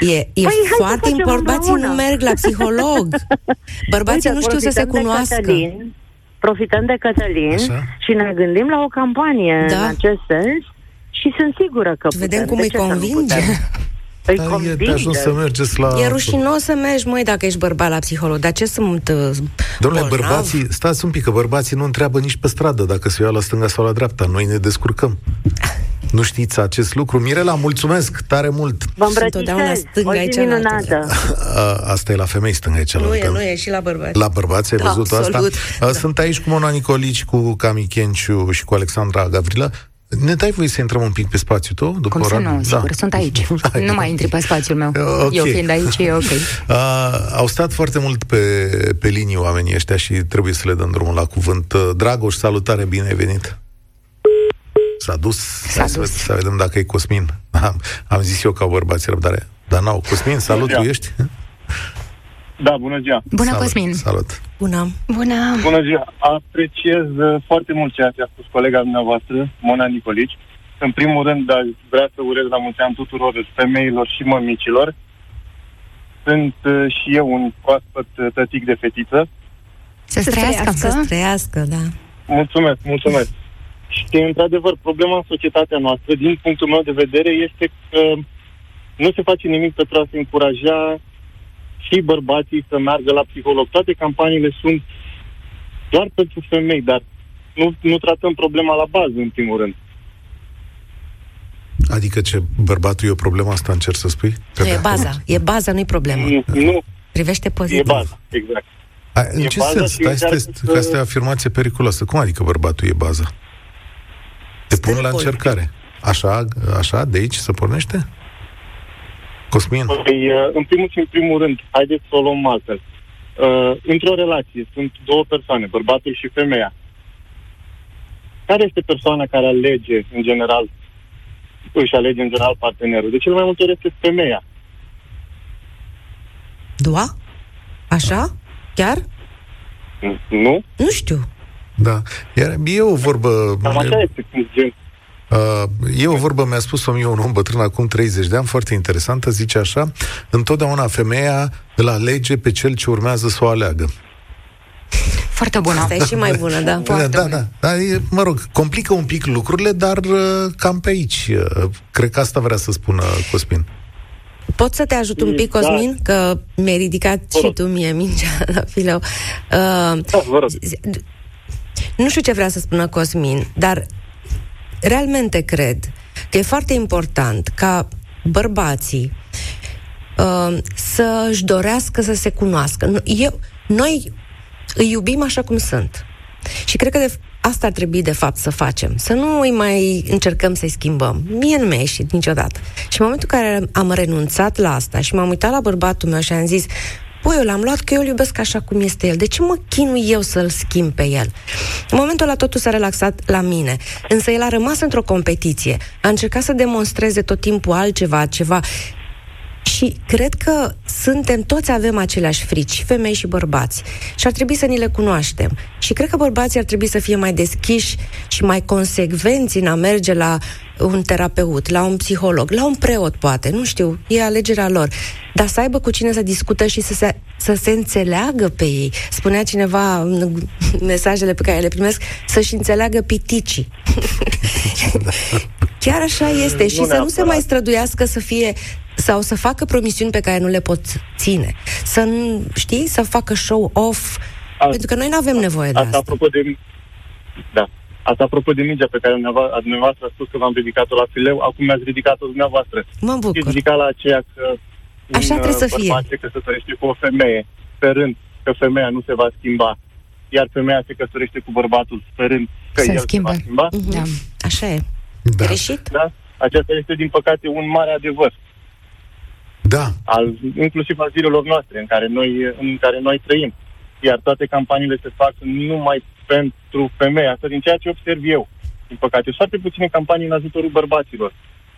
e e Păi, hai să foarte facem important. Bărbații nu împreună. merg la psiholog. Bărbații Uite, nu știu să se profităm de cunoască. Cătălin, profităm de Cătălin Așa. și ne gândim la o campanie Da. în acest sens și sunt sigură că putem. Vedem cum De îi ce să nu convinge. putem? Îi Dar e convinge. de ajuns să mergeți la... E rușinos să mergi, măi, dacă ești bărbat la psiholog. Dar ce sunt uh, Domnule, bolnav? bărbații, stați un pic, că bărbații nu întreabă nici pe stradă dacă se ia la stânga sau la dreapta. Noi ne descurcăm. Nu știți acest lucru? Mirela, mulțumesc tare mult. Vă Sunt întotdeauna îmbrățișez. stânga O e zi cealaltă. minunată. A, Asta e la femei stânga e Nu cealaltă. e, nu e, și la bărbați. La bărbați, ai Da, văzut absolut. asta? A, Sunt aici cu Mona Nicolici, cu Cami Chenciu și cu Alexandra Gavrilă. Ne dai voie să intrăm un pic pe spațiu tău? După Cum să ora? nu, sigur, sunt aici. Hai. Nu mai intri pe spațiul meu. Ok. Eu fiind aici, e ok. Uh, au stat foarte mult pe, pe linii oamenii ăștia și trebuie să le dăm drumul la cuvânt. Uh, Dragoș, salutare, bine ai venit! S-a dus. S-a Hai să, dus. ved- să vedem dacă e Cosmin. Am, am zis eu ca bărbați răbdare. Dar n-au. Cosmin, salut, Bună tu ziua. ești? Da, bună ziua. Bună, salut, Cosmin! Salut. Bună. Bună! Bună ziua. Apreciez uh, foarte mult ceea ce a spus colega dumneavoastră, Mona Nicolici. În primul rând, aș vrea să urez la mulți ani tuturor femeilor și mămicilor. Sunt uh, și eu un proaspăt uh, tătic de fetiță. Să Să trăiască. Să trăiască, da. Mulțumesc, mulțumesc. Și, într-adevăr, problema în societatea noastră, din punctul meu de vedere, este că nu se face nimic pentru a se încuraja și bărbații să meargă la psiholog. Toate campaniile sunt doar pentru femei, dar nu, nu tratăm problema la bază, în primul rând. Adică ce, bărbatul e o problemă asta, încerc să spui? Că Nu, e da. baza. E baza, nu-i problemă. Nu, nu Privește e pozitiv. baza, exact. A, în E ce baza sens? și Stai, stai, încearcă că să- asta e o afirmație periculoasă. Cum adică bărbatul e baza? Te pun la Stângul. încercare. Așa, așa, de aici se pornește? Cosmin? Păi, uh, în primul și în primul rând, haideți să o luăm altfel. Uh, într-o relație sunt două persoane, bărbatul și femeia. Care este persoana care alege, în general, își alege, în general, partenerul? De cel mai multe ori este femeia. Doa? Așa? Chiar? Nu? Nu știu. Da. Iar e o vorbă... Cam așa este, cum gen. Uh, e o vorbă, mi-a spus-o mie un om bătrân acum 30 de ani, foarte interesantă, zice așa, întotdeauna femeia îl alege pe cel ce urmează să o aleagă. Foarte bună. Asta e și mai bună, da. Da, da, da. da e, mă rog, complică un pic lucrurile, dar uh, cam pe aici. Uh, cred că asta vrea să spună Cosmin. Pot să te ajut un pic, Da. Cosmin? Că mi-ai ridicat Vă și rog. tu mie mingea la fileu. Uh, Da, vă rog. nu știu ce vrea să spună Cosmin, dar realmente cred că e foarte important ca bărbații uh, să-și dorească să se cunoască. Nu- Eu, noi îi iubim așa cum sunt. Și cred că de, asta ar trebui de fapt să facem. Să nu îi mai încercăm să-i schimbăm. Mie nu mi-a ieșit niciodată. Și în momentul în care am renunțat la asta și m-am uitat la bărbatul meu și am zis Păi, eu l-am luat că eu îl iubesc așa cum este el. De ce mă chinui eu să-l schimb pe el? În momentul ăla totul s-a relaxat la mine. Însă el a rămas într-o competiție. A încercat să demonstreze tot timpul altceva, ceva. Și cred că suntem, toți avem aceleași frici, și femei și bărbați. Și ar trebui să ni le cunoaștem. Și cred că bărbații ar trebui să fie mai deschiși și mai consecvenți în a merge la un terapeut, la un psiholog, la un preot, poate, nu știu, e alegerea lor. Dar să aibă cu cine să discută și să se, să se înțeleagă pe ei. Spunea cineva în mesajele pe care le primesc, să-și înțeleagă piticii. Chiar așa este. și să nu se neapărat. mai străduiască să fie sau să facă promisiuni pe care nu le pot ține. Să, nu- știi, să facă show-off. A- Pentru că noi nu avem nevoie de Asta asta. apropo de... Da. Asta apropo de mingea pe care dumneava- a dumneavoastră a spus că v-am ridicat-o la fileu, acum mi-ați ridicat-o dumneavoastră. Mă Și bucur. ridicat la aceea că Așa un, trebuie să uh, fie. bărbat se căsătorește cu o femeie, sperând că femeia nu se va schimba. iar femeia se căsătorește cu bărbatul sperând că Se el schimbă. se va schimba. Mhm. Da. Așa e. Da. Greșit? Da? Aceasta este, din păcate, un mare adevăr, Da. al, inclusiv al zilelor noastre în care, noi, în care noi trăim. Iar toate campaniile se fac numai pentru femei, asta din ceea ce observ eu. Din păcate, sunt foarte puține campanii în ajutorul bărbaților.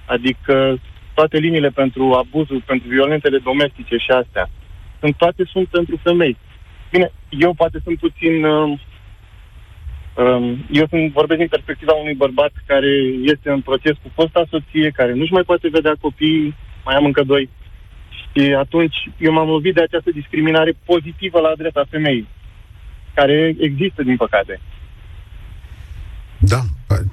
Adică toate liniile pentru abuzul, pentru violentele domestice și astea, sunt toate sunt pentru femei. Bine, eu poate sunt puțin... Uh, um, eu sunt, vorbesc din perspectiva unui bărbat care este în proces cu fosta soție, care nu-și mai poate vedea copiii, mai am încă doi. Și atunci eu m-am lovit de această discriminare pozitivă la adresa femeii, care există, din păcate, Da.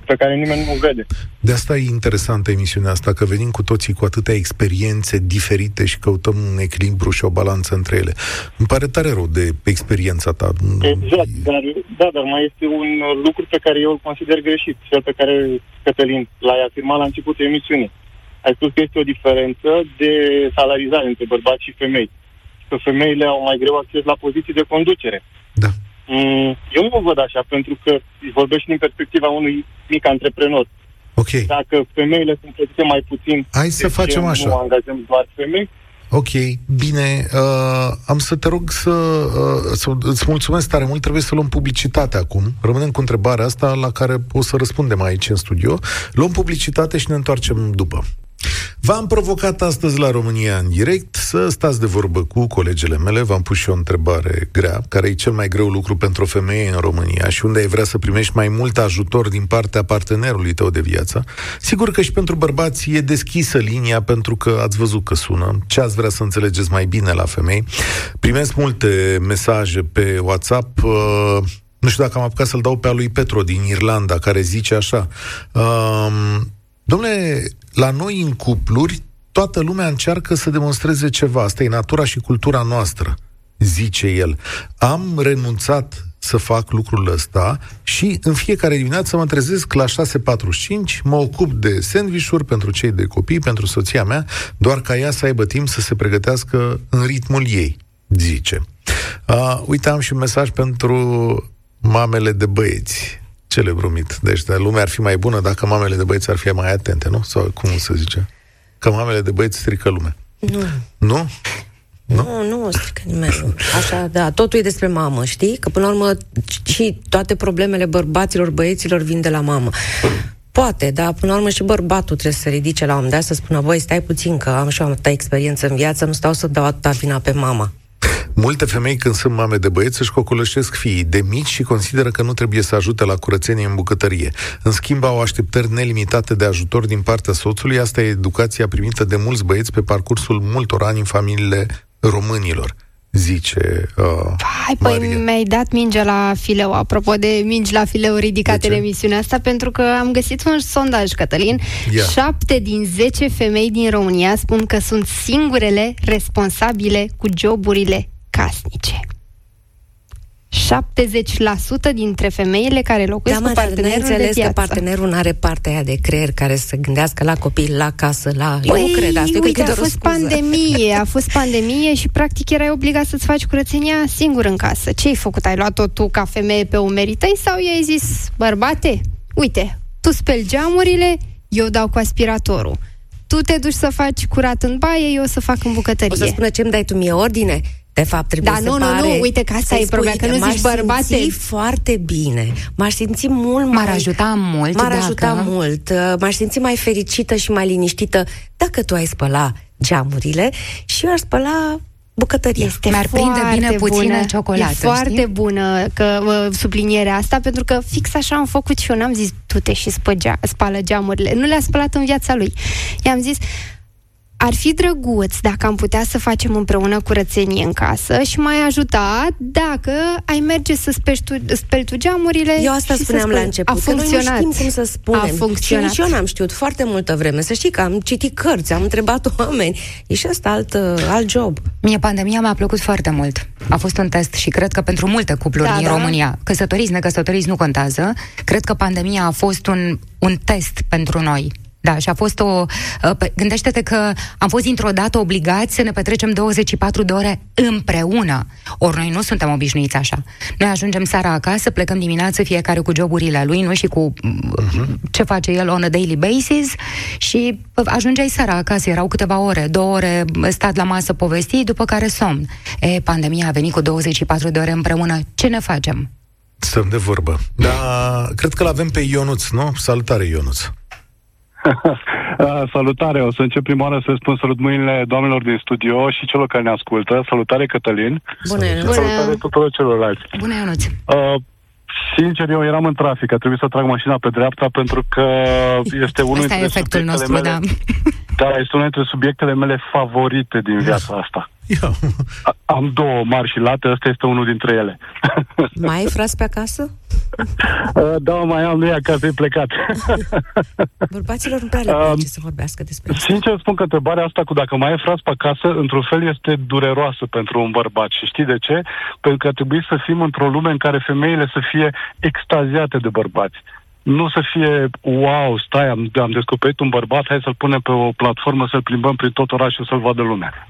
pe care nimeni nu o vede. De asta e interesantă emisiunea asta, că venim cu toții cu atâtea experiențe diferite și căutăm un echilibru și o balanță între ele. Îmi pare tare rău de experiența ta. Exact, dar, da, dar mai este un uh, lucru pe care eu îl consider greșit, cel pe care, Cătălin, l-ai afirmat la începutul emisiunii. Ai spus că este o diferență de salarizare între bărbați și femei. Că femeile au mai greu acces la poziții de conducere. Da. Mm, eu nu o văd așa, pentru că vorbești din perspectiva unui mic antreprenor. Ok. Dacă femeile sunt plătite mai puțin, Hai să de ce facem așa. nu angajăm doar femei? Ok, bine, uh, am să te rog să, uh, să îți mulțumesc tare mult, trebuie să luăm publicitate acum. Rămânem cu întrebarea asta la care o să răspundem aici în studio. Luăm publicitate și ne întoarcem după. V-am provocat astăzi la România în direct să stați de vorbă cu colegele mele. V-am pus și o întrebare grea, care e cel mai greu lucru pentru o femeie în România și unde ai vrea să primești mai mult ajutor din partea partenerului tău de viață. Sigur că și pentru bărbați e deschisă linia pentru că ați văzut că sună. Ce ați vrea să înțelegeți mai bine la femei? Primesc multe mesaje pe WhatsApp. Uh, nu știu dacă am apucat să-l dau pe al lui Petro din Irlanda, care zice așa. Um, Domnule, la noi în cupluri, toată lumea încearcă să demonstreze ceva. Asta e natura și cultura noastră, zice el. Am renunțat să fac lucrul ăsta și în fiecare dimineață mă trezesc la 6.45, mă ocup de sandvișuri pentru cei de copii, pentru soția mea, doar ca ea să aibă timp să se pregătească în ritmul ei, zice. Uh, uite, am și un mesaj pentru mamele de băieți celebru mit. Deci de lumea ar fi mai bună dacă mamele de băieți ar fi mai atente, nu? Sau cum se zice? Că mamele de băieți strică lumea. Nu. Nu? Nu, nu, nu o strică nimeni. Așa, da, totul e despre mamă, știi? Că până la urmă și toate problemele bărbaților, băieților vin de la mamă. Poate, dar până la urmă și bărbatul trebuie să se ridice la un moment dat să spună, voi stai puțin că am și eu atâta experiență în viață, nu stau să dau atâta vina pe mama. Multe femei când sunt mame de băieți își cocolășesc fiii de mici și consideră că nu trebuie să ajute la curățenie în bucătărie. În schimb, au așteptări nelimitate de ajutor din partea soțului. Asta e educația primită de mulți băieți pe parcursul multor ani în familiile românilor zice uh, Hai, păi Maria. mi-ai dat mingea la fileu, apropo de mingi la fileu ridicate De ce? în emisiunea asta, pentru că am găsit un sondaj, Cătălin. Ia. Șapte din zece femei din România spun că sunt singurele responsabile cu joburile casnice. 70% dintre femeile care locuiesc Da, mă, cu dar n-ai partenerul de înțeles că viață. partenerul nu are partea aia de creier care să gândească la copii, la casă, la... Eu Păi, nu cred asta, eu cred uite, că e a doar o fost scuză. pandemie, a fost pandemie și practic erai obligat să-ți faci curățenia singur în casă. Ce ai făcut? Ai luat-o tu ca femeie pe umerii tăi sau i-ai zis, bărbate, uite, tu speli geamurile, eu dau cu aspiratorul. Tu te duci să faci curat în baie, eu o să fac în bucătărie. O să spună ce-mi dai tu mie ordine? De fapt, trebuie Da, să nu, nu, pare... nu, uite că asta să-i e problema, spui, că nu m-aș zici bărbate. simți foarte bine. M-aș simți mult mai... M-ar ajuta mult M-ar dacă- ajuta mult. Uh, M-aș simți mai fericită și mai liniștită dacă tu ai spăla geamurile și eu aș spăla bucătăria. Este Mi-ar prinde foarte bine puțină bună. ciocolată, E foarte știi? bună că, uh, sublinierea asta, pentru că fix așa am făcut și eu. N-am zis, tu te și spăgea, spală geamurile. Nu le-a spălat în viața lui. I-am zis, ar fi drăguț dacă am putea să facem împreună curățenie în casă și m-ai ajuta dacă ai merge să speli tu, speli tu geamurile Eu asta și să spuneam la speli. început. A că noi funcționat. nu știm cum să spunem. A funcționat. Și nici eu n-am știut foarte multă vreme. Să știi că am citit cărți, am întrebat oameni. E și asta alt, uh, alt job. Mie pandemia mi-a plăcut foarte mult. A fost un test și cred că pentru multe cupluri Da, din da. România, căsătoriți, necăsătoriți, nu contează, cred că pandemia a fost un, un test pentru noi. Da, și a fost o... Uh, gândește-te că am fost dintr-o dată obligați să ne petrecem 24 de ore împreună. Ori noi nu suntem obișnuiți așa. Noi ajungem seara acasă, plecăm dimineață fiecare cu joburile lui, nu și cu uh-huh. ce face el on a daily basis și uh, ajungeai seara acasă, erau câteva ore, două ore stat la masă povesti, după care somn. E, pandemia a venit cu 24 de ore împreună. Ce ne facem? Stăm de vorbă. Da, cred că l-avem pe Ionuț, nu? Salutare, Ionuț. Salutare, o să încep prima oară să spun salut mâinile doamnelor din studio și celor care ne ascultă. Salutare, Cătălin. Bună, Bună. Salutare tuturor celorlalți. Bună, Ionuț. Uh, sincer, eu eram în trafic, a trebuit să trag mașina pe dreapta pentru că este unul dintre efectul nostru, mele, da. Da, este unul dintre subiectele mele favorite din viața asta. A, am două mari și late, ăsta este unul dintre ele. Mai ai fras pe acasă? Uh, da, mai am, nu e acasă, e plecat. Bărbaților nu prea le place uh, să vorbească despre asta. Sincer spun că întrebarea asta cu dacă mai ai fras pe acasă, într-un fel este dureroasă pentru un bărbat. Și știi de ce? Pentru că ar trebui să fim într-o lume în care femeile să fie extaziate de bărbați nu să fie, wow, stai, am, am descoperit un bărbat, hai să-l punem pe o platformă, să-l plimbăm prin tot orașul, să-l vadă lumea.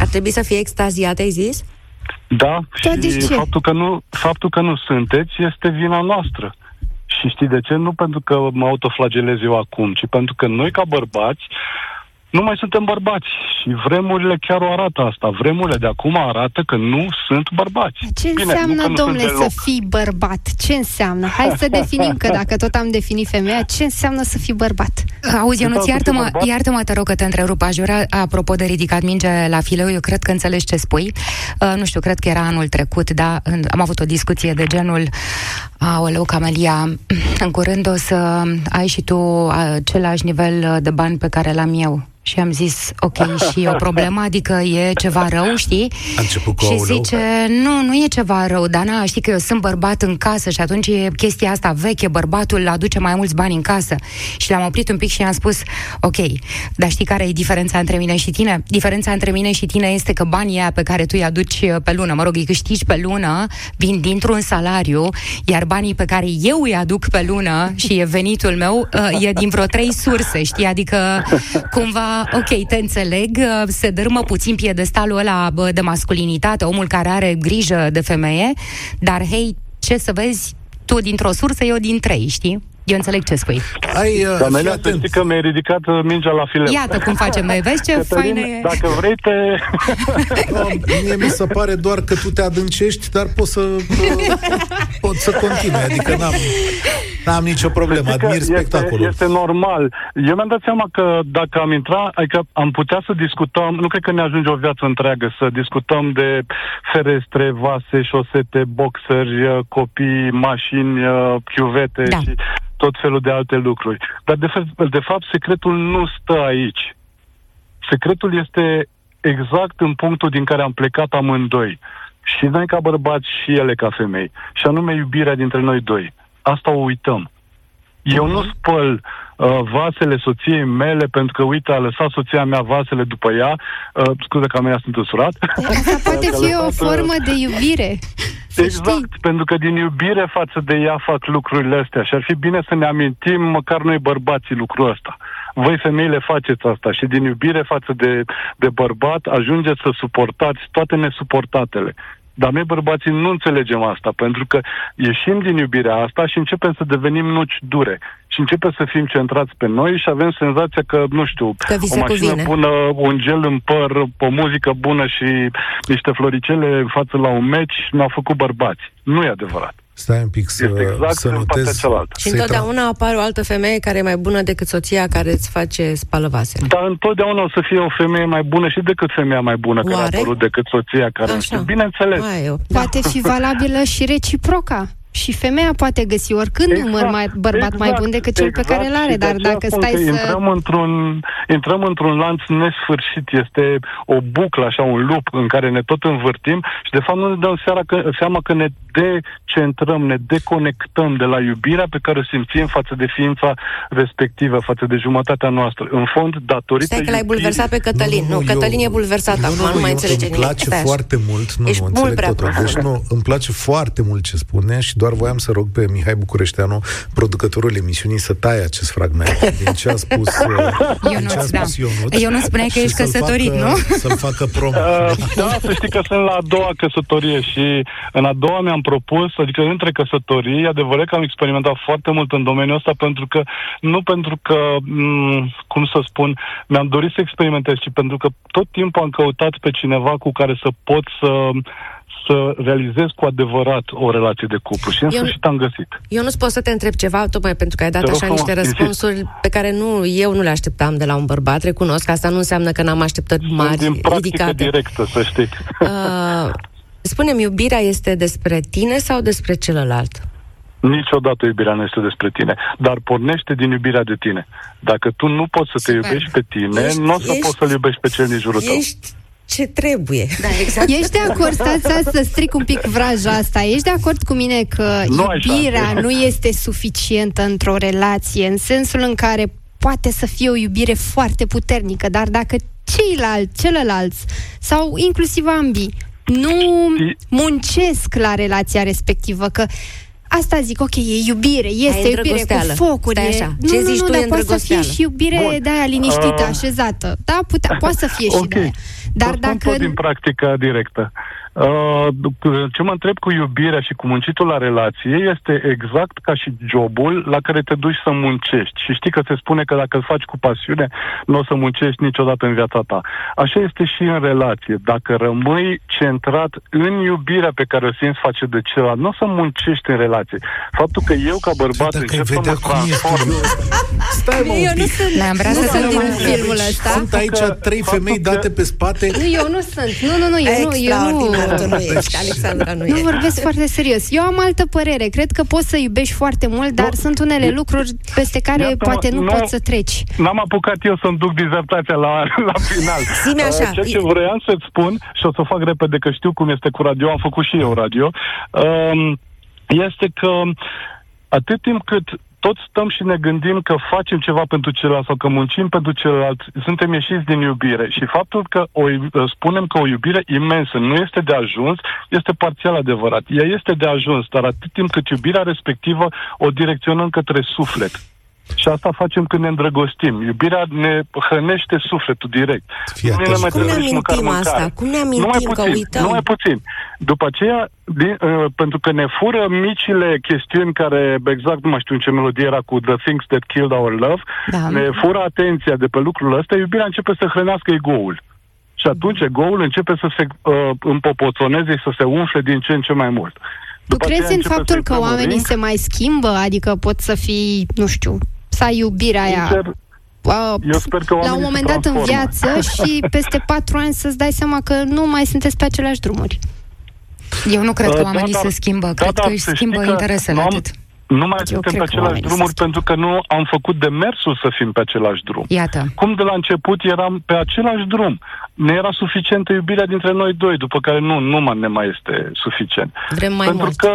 Ar trebui să fie extaziat, ai zis? Da, da și faptul că, nu, faptul că nu sunteți este vina noastră. Și știi de ce? Nu pentru că mă autoflagelez eu acum, ci pentru că noi ca bărbați nu mai suntem bărbați și vremurile chiar o arată asta. Vremurile de acum arată că nu sunt bărbați. Ce Bine, înseamnă, domnule, să fii bărbat? Ce înseamnă? Hai să definim, că dacă tot am definit femeia, ce înseamnă să fii bărbat? Auzi, eu nu iartă-mă, iartă-mă, te rog că te întrerup. Aș vrea, apropo de ridicat minge la fileu, eu cred că înțelegi ce spui. Uh, nu știu, cred că era anul trecut, da, am avut o discuție de genul Aoleu, Camelia, în curând o să ai și tu același nivel de bani pe care l-am eu. Și am zis, ok, și e o problemă, adică e ceva rău, știi? A început cu și zice, nu, nu e ceva rău, dar na, știi că eu sunt bărbat în casă și atunci e chestia asta veche, bărbatul aduce mai mulți bani în casă. Și l-am oprit un pic și i-am spus, ok, dar știi care e diferența între mine și tine? Diferența între mine și tine este că banii aia pe care tu îi aduci pe lună, mă rog, îi câștigi pe lună, vin dintr-un salariu, iar banii pe care eu îi aduc pe lună și e venitul meu, uh, e din vreo trei surse, știi? Adică cumva ok, te înțeleg, uh, se dărâmă puțin piedestalul ăla de masculinitate, omul care are grijă de femeie, dar hei, ce să vezi, tu dintr-o sursă, eu din trei, știi? Eu înțeleg ce spui. Ai, uh, Camelia, să știi că mi-ai ridicat uh, mingea la fileu. Iată cum facem noi. Vezi ce Cătălin, faină e? Dacă vrei, te... no, mie mi se pare doar că tu te adâncești, dar poți să, poți să continui. Adică n-am, n-am nicio problemă. Adică Admir spectacolul. Este, este normal. Eu mi-am dat seama că dacă am intrat, adică am putea să discutăm, nu cred că ne ajunge o viață întreagă să discutăm de ferestre, vase, șosete, boxeri, copii, mașini, chiuvete da. și tot felul de alte lucruri. Dar, de, fapt, de fapt, secretul nu stă aici. Secretul este exact în punctul din care am plecat amândoi. Și noi ca bărbați și ele ca femei. Și anume iubirea dintre noi doi. Asta o uităm. Eu nu spăl uh, vasele soției mele pentru că, uite, a lăsat soția mea vasele după ea. Uh, scuze că am sunt însurat. Asta poate fi o formă de iubire. Exact, știi. pentru că din iubire față de ea fac lucrurile astea și ar fi bine să ne amintim, măcar noi bărbații, lucrul ăsta. Voi femeile faceți asta și din iubire față de, de bărbat ajungeți să suportați toate nesuportatele. Dar noi bărbații nu înțelegem asta, pentru că ieșim din iubirea asta și începem să devenim nuci dure. Și începem să fim centrați pe noi și avem senzația că, nu știu, că o mașină cuvine. bună, un gel în păr, o muzică bună și niște floricele în față la un meci ne-au făcut bărbați. Nu e adevărat. Stai un pic să, este exact să notez. Și întotdeauna apare o altă femeie care e mai bună decât soția care îți face spală vasele. Dar întotdeauna o să fie o femeie mai bună și decât femeia mai bună Oare? care a apărut decât soția care... Așa. Bineînțeles. eu. Da. Poate fi valabilă și reciproca. Și femeia poate găsi oricând exact, număr mai, bărbat exact, mai bun decât cel exact, pe care îl are, dar dacă stai să... Intrăm într-un, intrăm într-un lanț nesfârșit, este o buclă, așa, un lup în care ne tot învârtim și de fapt nu ne dăm seara că, seama că ne decentrăm, ne deconectăm de la iubirea pe care o simțim față de ființa respectivă, față de jumătatea noastră. În fond, datorită Stai că l-ai bulversat pe Cătălin. Nu, nu, nu Cătălin eu... e bulversat nu, acum, nu, nu, nu mai eu, înțelege îmi nimic. place foarte mult, nu, Ești nu, mult prea totul. Deci, nu, îmi place foarte mult ce spune și doar doar voiam să rog pe Mihai Bucureșteanu, producătorul emisiunii, să taie acest fragment din ce a spus, uh, Eu din ce a nu, da. spus Ionuț. Eu nu spuneai că și ești să-l căsătorit, facă, nu? Să-l facă promo. Uh, da, să știi că sunt la a doua căsătorie și în a doua mi-am propus, adică între căsătorii, e adevărat că am experimentat foarte mult în domeniul ăsta pentru că, nu pentru că, m- cum să spun, mi-am dorit să experimentez, ci pentru că tot timpul am căutat pe cineva cu care să pot să să realizez cu adevărat o relație de cuplu și în Eu- sfârșit am găsit. Eu nu pot să te întreb ceva, tocmai pentru că ai dat Te rog așa niște frumos, răspunsuri pe care nu, eu nu le așteptam de la un bărbat, recunosc. Asta nu înseamnă că n-am așteptări Sunt mari, din practică ridicate. directă, să știi. Uh, spune-mi, iubirea este despre tine sau despre celălalt? Niciodată iubirea nu este despre tine, dar pornește din iubirea de tine. Dacă tu nu poți să te Super. iubești pe tine, Ești- nu o să ești- poți să-l iubești pe cel din jurul tău. Ești ce trebuie. Da, exact. Ești de acord, stați, stați să stric un pic vraja asta, ești de acord cu mine că Nu așa. iubirea nu este suficientă într-o relație, în sensul în care poate să fie o iubire foarte puternică, dar dacă ceilalți, celălalți sau inclusiv ambii nu Știi- muncesc la relația respectivă, că Asta zic, ok, e iubire, este iubire cu îndrăgosteală. focuri. Stai e- așa, Nu, ce nu, zici nu, tu dar e poate să fie îndrăgosteală? și iubire Bun. de aia liniștită, Uh, așezată. Da, putea, poate să fie și Ok. de aia. Dar Să spun dacă... tot din practica directă. Uh, ce mă întreb cu iubirea și cu muncitul la relație este exact ca și jobul la care te duci să muncești. Și știi că se spune că dacă îl faci cu pasiune, nu o să muncești niciodată în viața ta. Așa este și în relație. Dacă rămâi centrat în iubirea pe care o simți face de celălalt, nu o să muncești în relație. Faptul că eu, ca bărbat, Dacă ai încep să vedea mă cum e transform studioul Stai mă Eu un nu pic. sunt, Ne-am vrea nu să sunt te din luăm. filmul ăsta. Sunt aici Faptul că- trei femei faptul că- date pe spate. Nu, eu nu sunt. Nu, nu, nu, eu nu, eu nu. Extraordinar, tu nu ești, Alexandra nu, Nu e. vorbesc foarte serios. Eu am altă părere. Cred că poți să iubești foarte mult, dar Nu. sunt unele lucruri peste care Iată-mă, poate nu, nu- poți să treci. N-am apucat eu să-mi duc dizertația la, la final. Zi-mi așa. Uh, Ceea ce vreau să-ți spun, și o să fac repede că știu cum este cu radio, am făcut și eu radio, um, este că atât timp cât tot stăm și ne gândim că facem ceva pentru celălalt sau că muncim pentru celălalt, suntem ieșiți din iubire. Și faptul că o, iub- spunem că o iubire imensă nu este de ajuns, este parțial adevărat. Ea este de ajuns, dar atât timp cât iubirea respectivă o direcționăm către suflet. Și asta facem când ne îndrăgostim. Iubirea ne hrănește sufletul direct. Fii Nu ne atent. mai Cum ne trebuie nici măcar amintim mâncare. asta? Cum ne Numai amintim că puțin, uităm? numai puțin. După aceea, din, uh, pentru că ne fură micile chestiuni care, exact nu mai știu în ce melodie era cu The Things That Killed Our Love, Da. ne fură atenția de pe lucrul ăsta, iubirea începe să hrănească egoul. Și atunci egoul începe să se uh, împopoțoneze și să se umfle din ce în ce mai mult. Tu După aceea crezi în începe faptul să-i că dăm un oamenii ring. se mai schimbă? Adică pot să fii, nu știu, să ai iubirea aia Sincer, uh, eu sper că la un oamenii se moment dat în transformă. viață și peste patru ani să-ți dai seama că nu mai sunteți pe aceleași drumuri. Eu nu cred că Uh, da, oamenii dar- se schimbă. da, Cred da, că își să schimbă știi că interesele nu am- atât. Nu mai Eu suntem cred pe că același oamenii drumuri se pentru că nu am făcut demersul să fim pe același drum. Iată. Cum de la început eram pe același drum. Ne era suficientă iubirea dintre noi doi, după care nu, nu mai ne mai este suficient. Vrem mai Pentru mult. că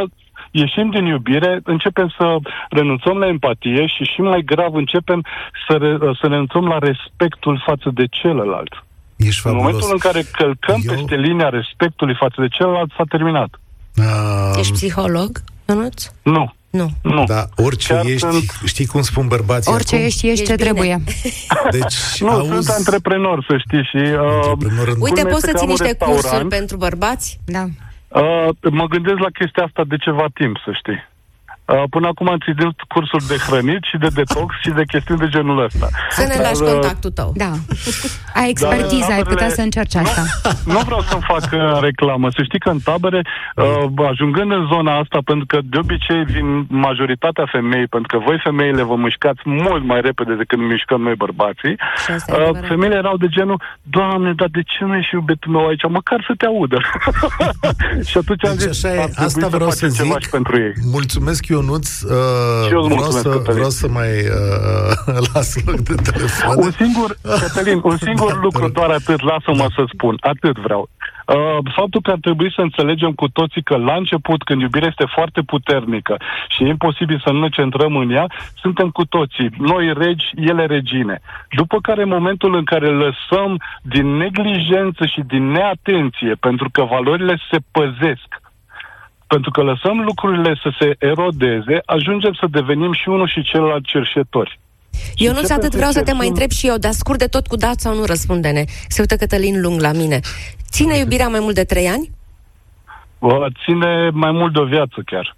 ieșim din iubire, începem să renunțăm la empatie și și mai grav începem să, re, să renunțăm la respectul față de celălalt. Ești În fabulos. momentul în care călcăm Eu- peste linia respectului față de celălalt, s-a terminat. Ah, Ești psiholog, Ionuț? Nu, Nu. nu. Da, orice Chiar ești, sunt- știi cum spun bărbații Orice acum? ești, ești Ești ce bine. trebuie. Deci, Nu, auzi... sunt antreprenor, să știi, și... Uh, Antreprenor în- Uite, Culmea poți este să că ții am un niște cursuri restaurant. pentru bărbați? Da. Uh, mă gândesc la chestia asta de ceva timp, să știi. Uh, până acum am ținut cursuri de hrănit și de detox și de chestiuni de genul ăsta. Să ne Dar, lași uh, contactul tău. Da. Ai expertiză, ai putea taberele- să încerci asta. Nu vreau să fac uh, reclamă. Să știi că în tabere, uh, ajungând în zona asta, pentru că de obicei vin majoritatea femei, pentru că voi femeile vă mișcați mult mai repede decât mișcăm noi bărbații, Și asta e uh, adevărat. femeile erau de genul, Doamne, dar de ce nu ești iubitul meu aici? Măcar să te audă. și atunci am Deci zis, așa e, ar trebui asta vreau să facem ceva zic. și pentru ei. Mulțumesc, Ionuț. Uh, Și eu îți vreau, mulțumesc, să, Cătălin. vreau să mai uh, las loc de telefon. Un singur, Cătălin, un singur Da, lucru, te rog. doar atât, lasă-mă să spun, atât vreau. Uh, faptul că ar trebui să înțelegem cu toții că la început, când iubirea este foarte puternică și e imposibil să nu ne centrăm în ea, suntem cu toții, noi regi, ele regine. După care, în momentul în care lăsăm din neglijență și din neatenție, pentru că valorile se păzesc, Pentru că lăsăm lucrurile să se erodeze, ajungem să devenim și unul și celălalt cerșetori. Eu nu atât vreau să te mai întreb și eu, dar scurt de tot cu dat sau nu răspunde-ne. Se uită Cătălin Lung la mine. Ține iubirea mai mult de trei ani? Ține mai mult de o viață chiar.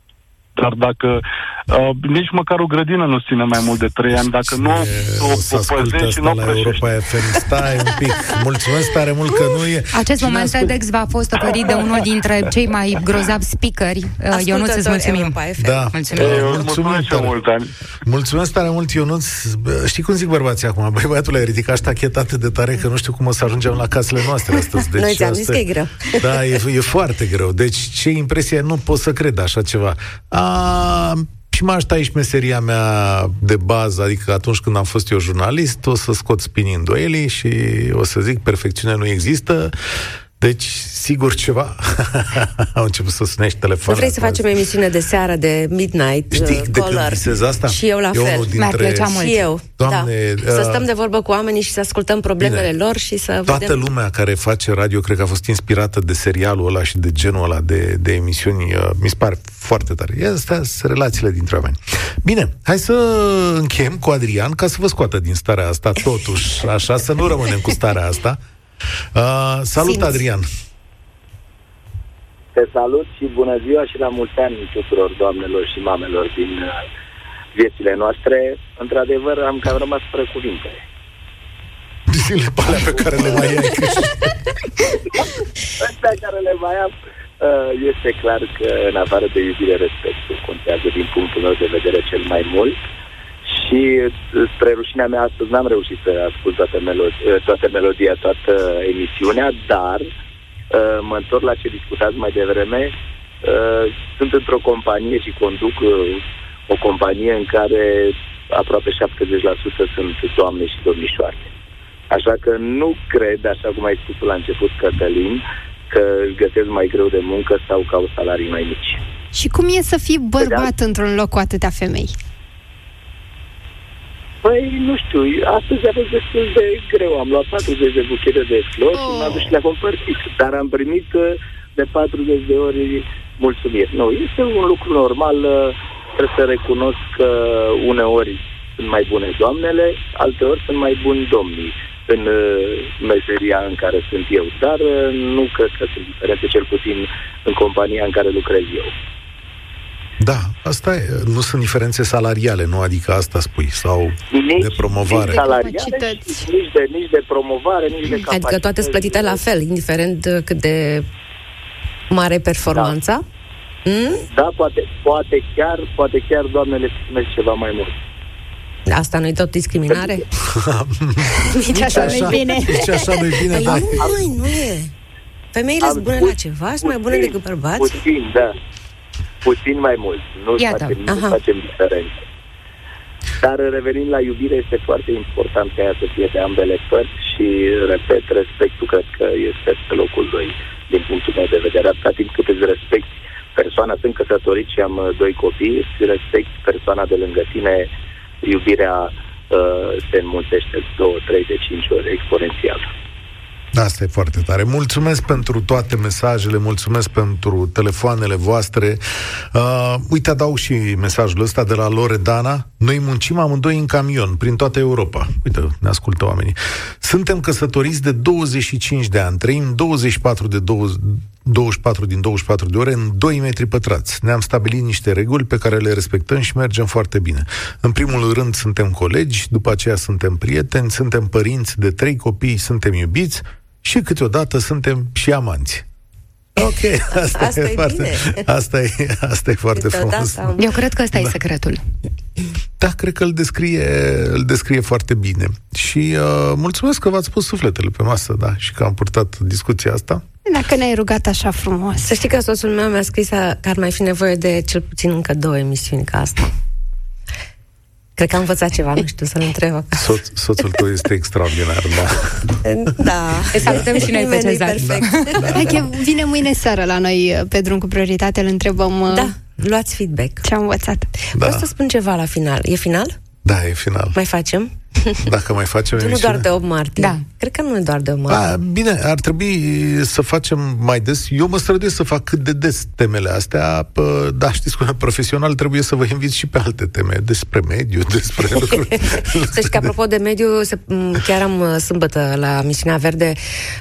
Dar dacă uh, nici măcar o grădină nu ține mai mult de 3 ani, dacă nu o, o păzești și nu o la Europa FM. Stai un pic. Mulțumesc tare mult că nu e... Acest Cine moment ascult... TEDx va fost oferit de unul dintre cei mai grozavi speakeri. Eu nu ți mulțumim. Da. Mulțumim. Eu, mulțumesc tare mult, ani. Mulțumesc tare mult, Ionuț. Știi cum zic bărbații acum? Băi, băiatul, ai ridicat ștachet atât de tare că nu știu cum o să ajungem la casele noastre astăzi. Deci Noi ți-am zis că e greu. Da, e, e foarte greu. Deci ce impresie, nu pot să cred așa ceva. A, și m-aș aici meseria mea de bază, adică atunci când am fost eu jurnalist, o să scot spinii îndoielii și o să zic perfecțiunea nu există, deci, sigur ceva. Au început să sunești telefonul. Vrei să facem emisiune de seară, de midnight Știi uh, de caller. când asta? Și eu la eu fel. Dintre... Mi-ar plăcea mult. Și eu, Doamne, da. Uh, să stăm de vorbă cu oamenii și să ascultăm problemele Bine. lor și să Toată vedem... lumea care face radio, cred că a fost inspirată de serialul ăla și de genul ăla de, de emisiuni. Uh, mi se pare foarte tare. Astea sunt relațiile dintre oameni. Bine, hai să încheiem cu Adrian ca să vă scoată din starea asta, totuși, așa, să nu rămânem cu starea asta. Uh, salut, Simți. Adrian! Te salut și bună ziua și la mulți ani tuturor doamnelor și mamelor din uh, viețile noastre. Într-adevăr, am cam rămas fără cuvinte. Zile pe alea pe care le mai ai. Astea care le mai am, uh, este clar că în afară de iubire, respectul contează din punctul meu de vedere cel mai mult. Și spre rușinea mea astăzi n-am reușit să ascult toată, melod- toată melodia, toată emisiunea, dar uh, Uh, mă întorc la ce discutați mai devreme. Uh, sunt într-o companie și conduc uh, o companie în care aproape 70% sunt doamne și domnișoare. Așa că nu cred, așa cum ai spus la început, Cătălin, că își găsesc mai greu de muncă sau că au salarii mai mici. Și cum e să fii bărbat într-un loc cu atâtea femei? Păi, nu știu, astăzi a fost destul de greu. Am luat 40 de buchete de flori oh. și m-am dus și le-am împărțit. Dar am primit uh, de 40 de ori mulțumiri. Nu, este un lucru normal. Uh, trebuie să recunosc că uneori sunt mai bune doamnele, alteori sunt mai buni domnii în uh, meseria în care sunt eu. Dar nu cred că sunt diferențe, cel puțin în compania în care lucrez eu. Da, asta e, nu sunt diferențe salariale, nu? Adică asta spui, sau nici, de promovare. Nici salariale, nici de, nici de promovare, nici de capacități. Adică toate sunt plătite la fel, indiferent cât de mare performanța? Da, mm? da poate, poate, chiar, poate chiar doamnele primesc ceva mai mult. Asta nu-i tot discriminare? nici așa nu-i bine. Nici așa nu-i bine, păi da. Nu, nu e. Femeile sunt bune la ceva, sunt mai bune decât bărbați? Puțin, da puțin mai mult. Nu Iată. facem, nu facem diferență. Dar revenind la iubire, este foarte important ca ea să fie de ambele părți și, repet, respectul cred că este pe locul 2 din punctul meu de vedere. Atâta timp cât îți respecti persoana, sunt căsătorit și am uh, doi copii, îți respecti persoana de lângă tine, iubirea uh, se înmulțește 2, 3, de 5 ori exponențial. Asta e foarte tare. Mulțumesc pentru toate mesajele, mulțumesc pentru telefoanele voastre. Uh, uite, adaug și mesajul ăsta de la Loredana. Noi muncim amândoi în camion, prin toată Europa. Uite, ne ascultă oamenii. Suntem căsătoriți de 25 de ani, trăim 24 de 20, 24 din 24 de ore în 2 metri pătrați. Ne-am stabilit niște reguli pe care le respectăm și mergem foarte bine. În primul rând suntem colegi, după aceea suntem prieteni, suntem părinți de trei copii, suntem iubiți, și câteodată suntem și amanți. Ok, asta, asta e, e foarte, bine. asta e, asta e foarte Câteodată frumos. am- Eu cred că ăsta Da. e secretul. Da, cred că îl descrie, îl descrie foarte bine. Și uh, mulțumesc că v-ați pus sufletele pe masă, da, și că am purtat discuția asta. Dacă ne-ai rugat așa frumos. Să știi că soțul meu mi-a scris că ar mai fi nevoie de cel puțin încă două emisiuni ca asta. Cred că am învățat ceva, nu știu, să-l întreb. Soț, soțul tău este extraordinar, da. Da. Îl salutăm și noi pe Nimeni nu-i Cezar. perfect. Da. Hai că vine mâine seară la noi pe drum cu prioritate, îl întrebăm uh, Da, luați feedback. ce am învățat. Da. Vreau să spun ceva la final. E final? Da, e final. Mai facem? Dacă mai facem Nu emisiune. doar de 8 martie. Da. Cred că nu e doar de 8 martie. A, bine, ar trebui să facem mai des. Eu mă străduiesc să fac cât de des temele astea, pă, da, știți cum, profesional trebuie să vă invit și pe alte teme, despre mediu, despre lucruri. Să știți că, apropo de mediu, se, m, chiar am uh, sâmbătă la Misiunea Verde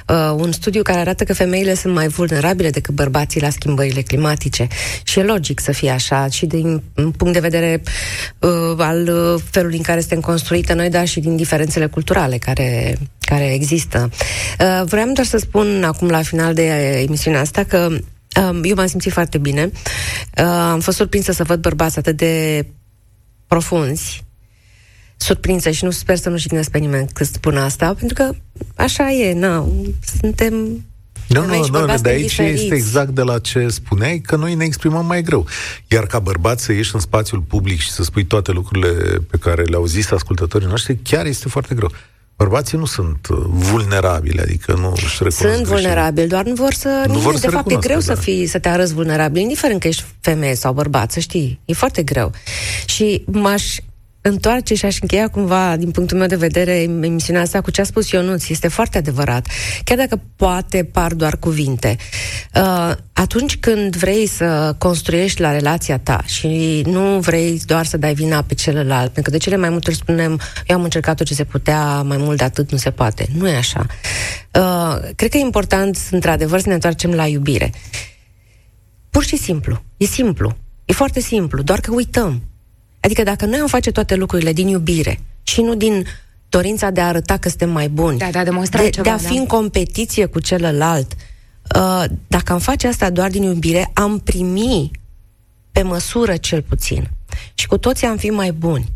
uh, un studiu care arată că femeile sunt mai vulnerabile decât bărbații la schimbările climatice. Și e logic să fie așa, și din punct de vedere uh, al uh, felului în care suntem construite noi, dar și din diferențele culturale care, care există. Uh, vreau doar să spun acum la final de emisiunea asta că um, eu m-am simțit foarte bine. Uh, am fost surprinsă să văd bărbați atât de profunzi, surprinsă și nu sper să nu jignesc pe nimeni când spun asta, pentru că așa e, na, suntem Nu, femei nu, și nu, bărbați de suntem aici diferiți. este exact de la ce spuneai, că noi ne exprimăm mai greu. Iar ca bărbat să ieși în spațiul public și să spui toate lucrurile pe care le-au zis ascultătorii noștri, chiar este foarte greu. Bărbații nu sunt uh, vulnerabili, adică nu își recunosc Sunt greșelile. vulnerabili, doar nu vor să... Nu Nu vor de să fapt, e recunoască, greu da. să, fii, să te arăți vulnerabil, indiferent că ești femeie sau bărbat, să știi. E foarte greu. Și m-aș întoarce și aș încheia cumva, din punctul meu de vedere, emisiunea asta cu ce a spus Ionuț. Este foarte adevărat. Chiar dacă poate par doar cuvinte. Uh, atunci când vrei să construiești la relația ta și nu vrei doar să dai vina pe celălalt, pentru că de cele mai multe ori spunem eu am încercat tot ce se putea, mai mult de atât nu se poate. Nu e așa. Uh, cred că e important, într-adevăr, să ne întoarcem la iubire. Pur și simplu. E simplu. E foarte simplu, doar că uităm. Adică dacă noi am face toate lucrurile din iubire și nu din dorința de a arăta că suntem mai buni, Da, da, demonstra de, ceva, de a da. fi în competiție cu celălalt, uh, dacă am face asta doar din iubire, am primi pe măsură cel puțin. Și cu toții am fi mai buni.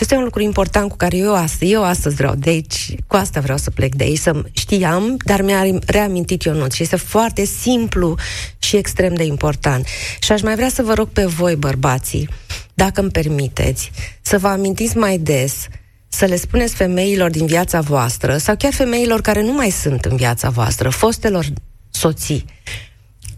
Și asta e un lucru important cu care eu astăzi, eu astăzi vreau de aici, cu asta vreau să plec de aici, să știam, dar mi-a reamintit Ionut și este foarte simplu și extrem de important. Și aș mai vrea să vă rog pe voi, bărbații, dacă îmi permiteți, să vă amintiți mai des să le spuneți femeilor din viața voastră sau chiar femeilor care nu mai sunt în viața voastră, fostelor soții,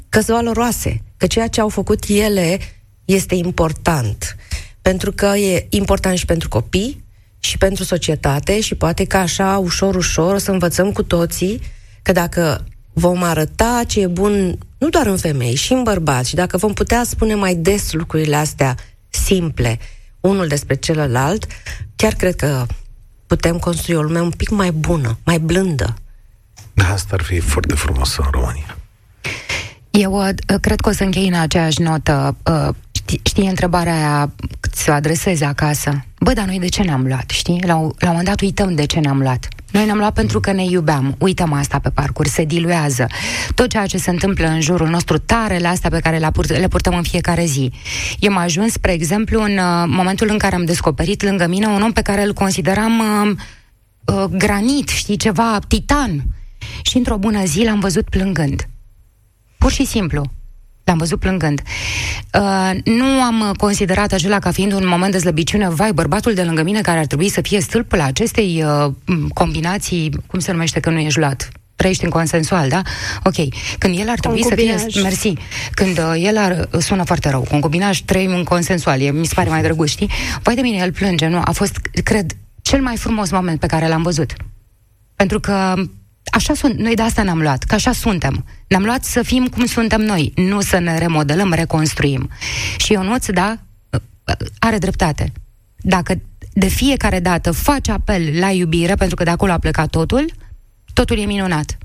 că sunt valoroase, că ceea ce au făcut ele este important. Pentru că e important și pentru copii, și pentru societate și poate că așa, ușor, ușor, o să învățăm cu toții că dacă vom arăta ce e bun nu doar în femei, și în bărbați, și dacă vom putea spune mai des lucrurile astea simple, unul despre celălalt, chiar cred că putem construi o lume un pic mai bună, mai blândă. Da, asta ar fi foarte frumos în România. Eu uh, cred că o să închei în aceeași notă. Uh, știi, știi întrebarea aia cât să o adresezi acasă? Bă, dar noi de ce ne-am luat, știi? La, un- la un moment dat uităm de ce ne-am luat. Noi ne-am luat pentru că ne iubeam. Uităm asta pe parcurs, se diluează. Tot ceea ce se întâmplă în jurul nostru, tarele astea pe care le, pur- le purtăm în fiecare zi. Eu am ajuns, spre exemplu, în uh, momentul în care am descoperit lângă mine un om pe care îl consideram uh, uh, granit, știi, ceva titan. Și într-o bună zi l-am văzut plângând. Pur și simplu. L-am văzut plângând. Uh, nu am uh, considerat acela ca fiind un moment de slăbiciune. Vai, bărbatul de lângă mine care ar trebui să fie stâlpul acestei uh, m, combinații, cum se numește că nu ești luat? Trăiești în consensual, da? Ok. Când el ar trebui să fie... Concubinaj. Mersi. Când uh, el ar... Sună foarte rău. Concubinaj, trăim în consensual. E, mi se pare mai drăguț, știi? Vai de mine, el plânge, nu? A fost, cred, cel mai frumos moment pe care l-am văzut. Pentru că așa sunt, noi de asta ne-am luat, că așa suntem. Ne-am luat să fim cum suntem noi, nu să ne remodelăm, reconstruim. Și Ionuț, da, are dreptate. Dacă de fiecare dată faci apel la iubire, pentru că de acolo a plecat totul, totul e minunat.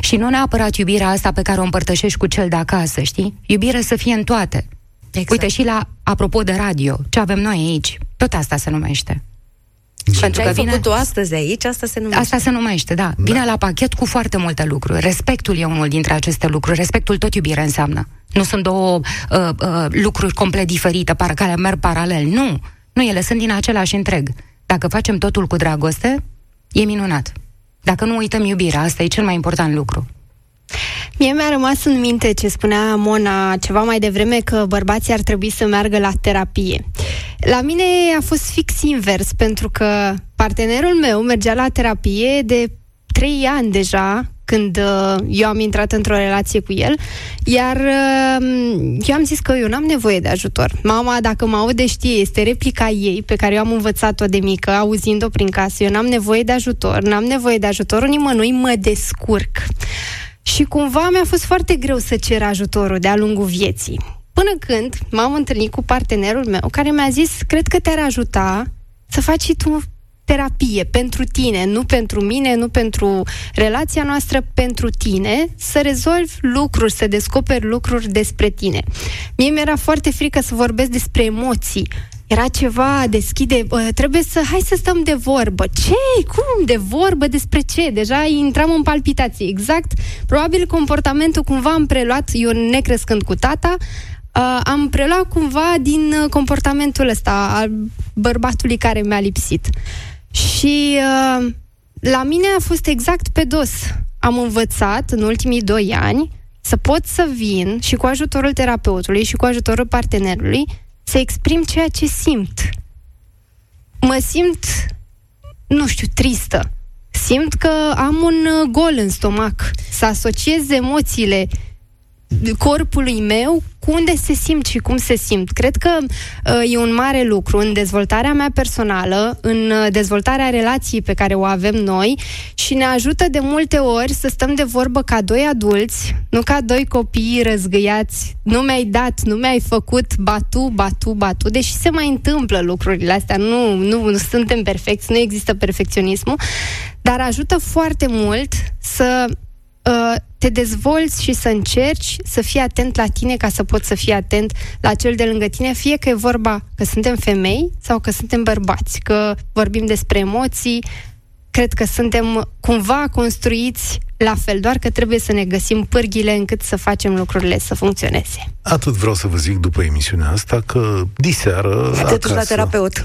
Și nu neapărat iubirea asta pe care o împărtășești cu cel de acasă, știi? Iubire să fie în toate. Exact. Uite, și la, apropo de radio, ce avem noi aici, tot asta se numește. Și ce ai făcut tu astăzi aici, asta se numește. Asta se numește, da. Vine la pachet cu foarte multe lucruri. Respectul e unul dintre aceste lucruri. Respectul tot iubire înseamnă. Nu sunt două uh, uh, lucruri complet diferite, par care merg paralel. Nu. Nu, ele sunt din același întreg. Dacă facem totul cu dragoste, e minunat. Dacă nu uităm iubirea, asta e cel mai important lucru. Mie mi-a rămas în minte ce spunea Mona ceva mai devreme că bărbații ar trebui să meargă la terapie. La mine a fost fix invers, pentru că partenerul meu mergea la terapie de trei ani deja când uh, eu am intrat într-o relație cu el, iar uh, eu am zis că eu n-am nevoie de ajutor. Mama, dacă mă aude, știe, este replica ei pe care eu am învățat-o de mică, auzind-o prin casă. Eu n-am nevoie de ajutor, n-am nevoie de ajutorul nimănui, mă descurc. Și cumva mi-a fost foarte greu să cer ajutorul de-a lungul vieții. Până când m-am întâlnit cu partenerul meu care mi-a zis, cred că te-ar ajuta să faci și tu terapie pentru tine, nu pentru mine, nu pentru relația noastră, pentru tine, să rezolvi lucruri, să descoperi lucruri despre tine. Mie mi-era foarte frică să vorbesc despre emoții. Era ceva, deschide, trebuie să, hai să stăm de vorbă. Ce? Cum? De vorbă? Despre ce? Deja intram în palpitații. Exact, probabil comportamentul cumva am preluat, eu necrescând cu tata, uh, am preluat cumva din comportamentul ăsta al bărbatului care mi-a lipsit. Și uh, la mine a fost exact pe dos. Am învățat în ultimii doi ani să pot să vin și cu ajutorul terapeutului și cu ajutorul partenerului să exprim ceea ce simt. Mă simt, nu știu, tristă. Simt că am un gol în stomac. Să asociez emoțiile corpului meu cu unde se simt și cum se simt. Cred că uh, e un mare lucru în dezvoltarea mea personală, în uh, dezvoltarea relației pe care o avem noi și ne ajută de multe ori să stăm de vorbă ca doi adulți, nu ca doi copii răzgăiați. Nu mi-ai dat, nu mi-ai făcut batu, batu, batu, deși se mai întâmplă lucrurile astea. Nu, nu, nu suntem perfecți, nu există perfecționismul, dar ajută foarte mult să uh, te dezvolți și să încerci să fii atent la tine ca să poți să fii atent la cel de lângă tine, fie că e vorba că suntem femei sau că suntem bărbați, că vorbim despre emoții, cred că suntem cumva construiți la fel, doar că trebuie să ne găsim pârghile încât să facem lucrurile să funcționeze. Atât vreau să vă zic după emisiunea asta că diseară Te acasă... duci la terapeut.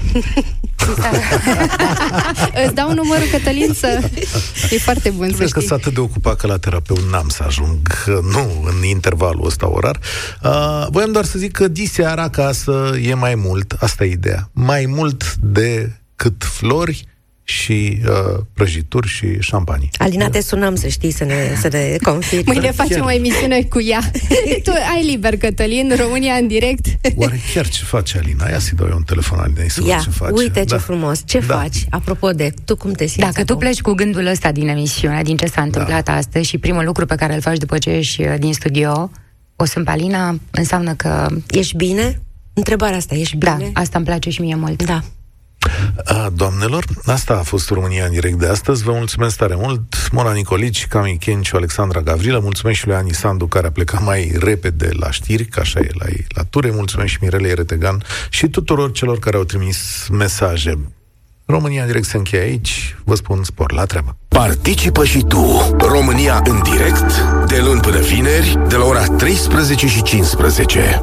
Îți dau numărul, Cătălin, să... E foarte bun Trebuie să că sunt atât de ocupat că la terapeut n-am să ajung, nu în intervalul ăsta orar. Uh, voiam doar să zic că diseară acasă e mai mult, asta e ideea, mai mult de cât flori, și uh, prăjituri și șampanii. Alina, te sunăm să știi, să ne, să ne confirmi. Mâine facem chiar. o emisiune cu ea. tu ai liber, Cătălin, România în direct. Oare chiar ce face Alina? Ia să-i dau eu un telefon Alinei să Ia, ce face. uite da. ce frumos. Ce da. faci? Apropo de, tu cum te simți Dacă acum? tu pleci cu gândul ăsta din emisiune, din ce s-a întâmplat da. astăzi și primul lucru pe care îl faci după ce ești uh, din studio, o sunt Alina, înseamnă că... Ești bine? Întrebarea asta, ești da, bine? Da, asta îmi place și mie mult. Da. A, doamnelor, asta a fost România în direct de astăzi. Vă mulțumesc tare mult. Mona Nicolici, Cami Kenciu, Alexandra Gavrilă. Mulțumesc și lui Ani Sandu, care a plecat mai repede la știri, ca așa e la ei la ture. Mulțumesc și Mirele Eretegan și tuturor celor care au trimis mesaje. România în direct se încheie aici. Vă spun spor la treabă. Participă și tu. România în direct, de luni până vineri, de la ora 13 și 15.